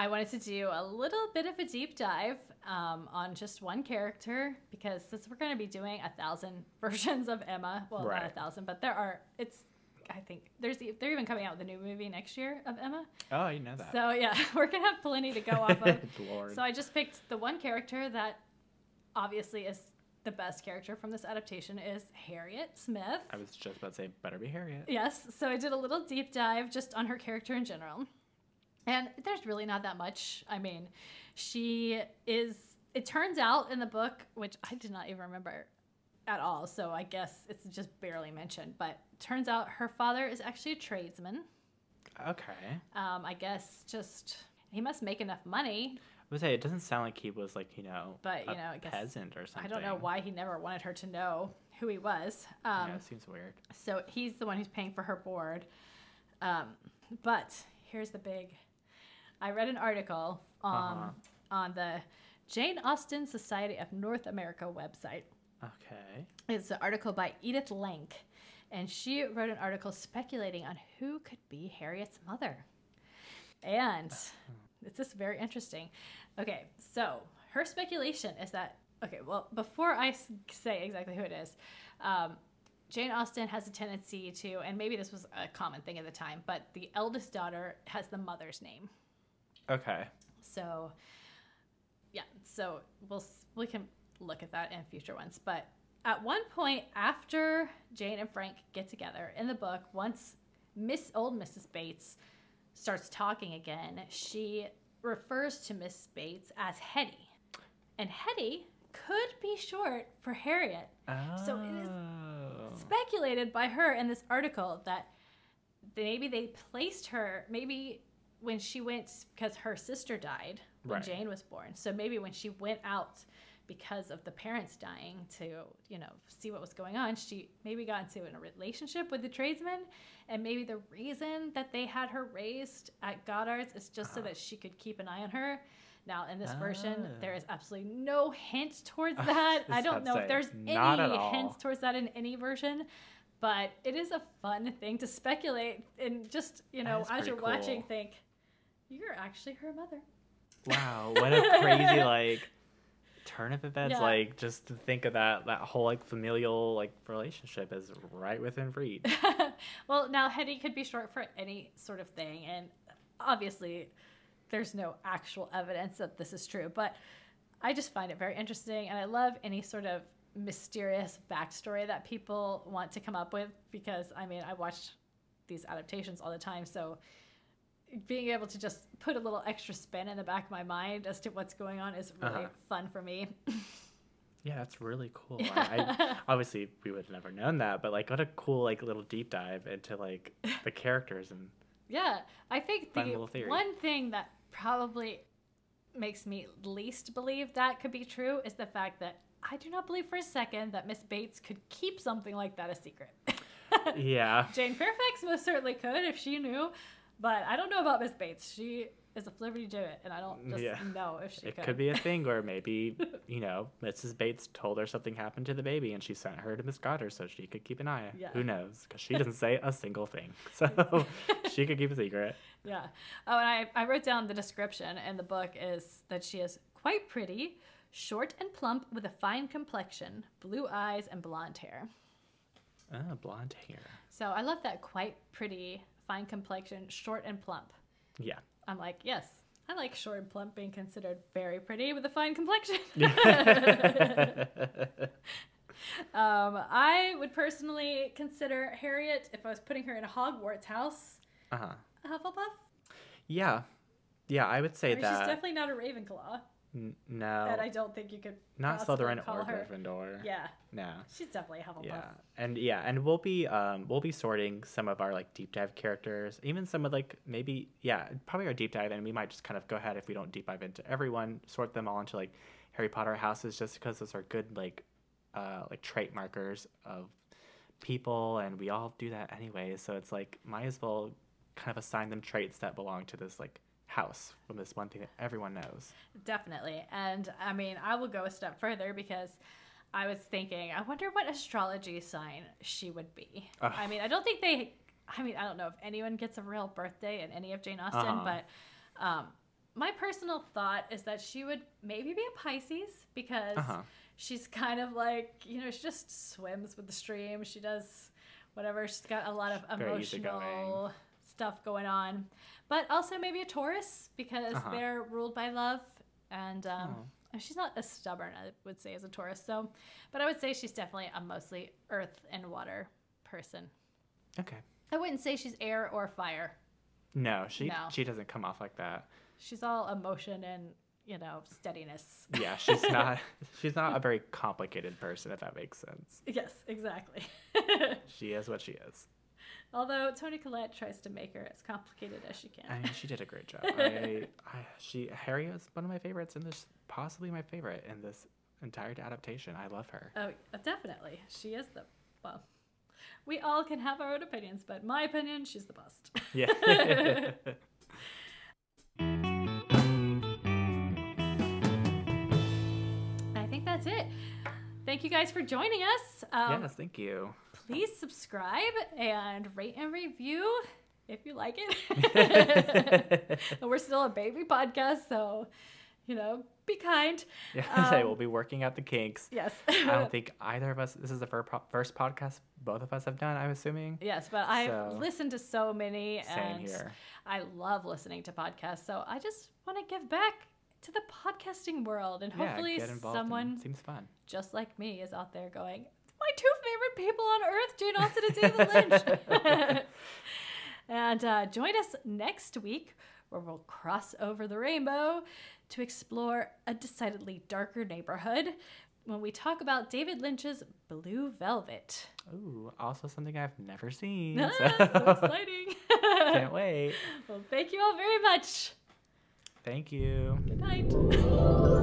I wanted to do a little bit of a deep dive um, on just one character because since we're going to be doing a thousand versions of Emma, well, not a thousand, but there are. It's I think there's they're even coming out with a new movie next year of Emma. Oh, you know that. So yeah, we're gonna have plenty to go off of. So I just picked the one character that obviously is the best character from this adaptation is Harriet Smith. I was just about to say, better be Harriet. Yes, so I did a little deep dive just on her character in general. And there's really not that much. I mean, she is, it turns out in the book, which I did not even remember at all, so I guess it's just barely mentioned, but turns out her father is actually a tradesman. Okay. Um, I guess just, he must make enough money. I would say it doesn't sound like he was like you know, But, a you know, I guess- peasant or something. I don't know why he never wanted her to know who he was. Um, yeah, it seems weird. So he's the one who's paying for her board. Um, but here's the big. I read an article on Uh-huh. on the Jane Austen Society of North America website. Okay. It's an article by Edith Lank, and she wrote an article speculating on who could be Harriet's mother. And it's just very interesting. Okay, so her speculation is that okay. Well, before I say exactly who it is, um, Jane Austen has a tendency to, and maybe this was a common thing at the time, but the eldest daughter has the mother's name. Okay. So, yeah, so we'll we can look at that in future ones. But at one point after Jane and Frank get together in the book, once Miss old Mrs. Bates starts talking again, she refers to Miss Bates as Hetty, and Hetty could be short for Harriet. Oh. So it is oh. speculated by her in this article that maybe they placed her maybe when she went because her sister died when Right. Jane was born. So maybe when she went out because of the parents dying to, you know, see what was going on, she maybe got into a relationship with the tradesman and maybe the reason that they had her raised at Goddard's is just so Uh-huh. that she could keep an eye on her. Now in this version, Ah. there is absolutely no hint towards that. I don't know if there's any hints towards that in any version, but it is a fun thing to speculate and just you know as you're pretty watching think you're actually her mother. Wow, what a crazy like turn of events. Yeah. Like just to think of that that whole like familial like relationship is right within reach. well, now Hetty could be short for any sort of thing, and obviously, there's no actual evidence that this is true. But I just find it very interesting, and I love any sort of mysterious backstory that people want to come up with because I mean, I watch these adaptations all the time, so being able to just put a little extra spin in the back of my mind as to what's going on is really Uh-huh. fun for me. Yeah, that's really cool. I, I obviously we would have never known that, but like what a cool like little deep dive into like the characters and Yeah, I think the one thing that probably makes me least believe that could be true is the fact that I do not believe for a second that Miss Bates could keep something like that a secret. yeah. Jane Fairfax most certainly could if she knew, but I don't know about Miss Bates. She is a flipperty do it, and I don't just Yeah. know if she It could. could be a thing where maybe, you know, Mrs. Bates told her something happened to the baby and she sent her to Miss Goddard so she could keep an eye. Yeah. Who knows? Because she doesn't say a single thing. So she could keep a secret. Yeah. Oh, and I, I wrote down the description in the book is that she is quite pretty, short and plump with a fine complexion, blue eyes, and blonde hair. Ah, blonde hair. So I love that quite pretty, fine complexion, short and plump. Yeah. I'm like, yes, I like short and plump being considered very pretty with a fine complexion. um, I would personally consider Harriet, if I was putting her in a Hogwarts house, uh-huh. a Hufflepuff? Yeah, yeah, I would say I mean, that. she's definitely not a Ravenclaw, N- no, and I don't think you could not Slytherin call or her. Gryffindor. Yeah, No. she's definitely a Hufflepuff. Yeah, and yeah, and we'll be um we'll be sorting some of our like deep dive characters, even some of like maybe yeah probably our deep dive, and we might just kind of go ahead if we don't deep dive into everyone, sort them all into like Harry Potter houses, just because those are good like uh like trait markers of people, and we all do that anyway, so it's like might as well kind of assign them traits that belong to this like house from this one thing that everyone knows. Definitely. And I mean, I will go a step further because I was thinking, I wonder what astrology sign she would be. Ugh. I mean, I don't think they, I mean, I don't know if anyone gets a real birthday in any of Jane Austen, Uh-huh. but um, my personal thought is that she would maybe be a Pisces because Uh-huh. she's kind of like, you know, she just swims with the stream. She does whatever. She's got a lot of emotional stuff going on. But also maybe a Taurus because Uh-huh. they're ruled by love. And um, Oh. she's not as stubborn, I would say, as a Taurus. So, but I would say she's definitely a mostly earth and water person. Okay. I wouldn't say she's air or fire. No, she No. she doesn't come off like that. She's all emotion and, you know, steadiness. Yeah, she's not she's not a very complicated person if that makes sense. yes, exactly. She is what she is. Although Toni Collette tries to make her as complicated as she can. I mean, she did a great job. I, I she Harry is one of my favorites in this possibly my favorite in this entire adaptation. I love her. Oh, definitely. She is the well. We all can have our own opinions, but my opinion, she's the best. Yeah. I think that's it. Thank you guys for joining us. Um, yes, thank you. Please subscribe and rate and review if you like it. we're still a baby podcast, so you know, be kind. Yeah, Um, we'll be working out the kinks. Yes. I don't think either of us. This is the first first podcast both of us have done. I'm assuming. yes, but I've listened to so many, and here. I love listening to podcasts. So I just want to give back to the podcasting world, and hopefully yeah, get involved. and someone seems fun. just like me is out there going, favorite people on earth, Jane Austen and David Lynch. and uh, join us next week where we'll cross over the rainbow to explore a decidedly darker neighborhood when we talk about David Lynch's Blue Velvet. Ooh, also something I've never seen. Ah, so- so exciting. Can't wait. well, thank you all very much. Thank you. Good night.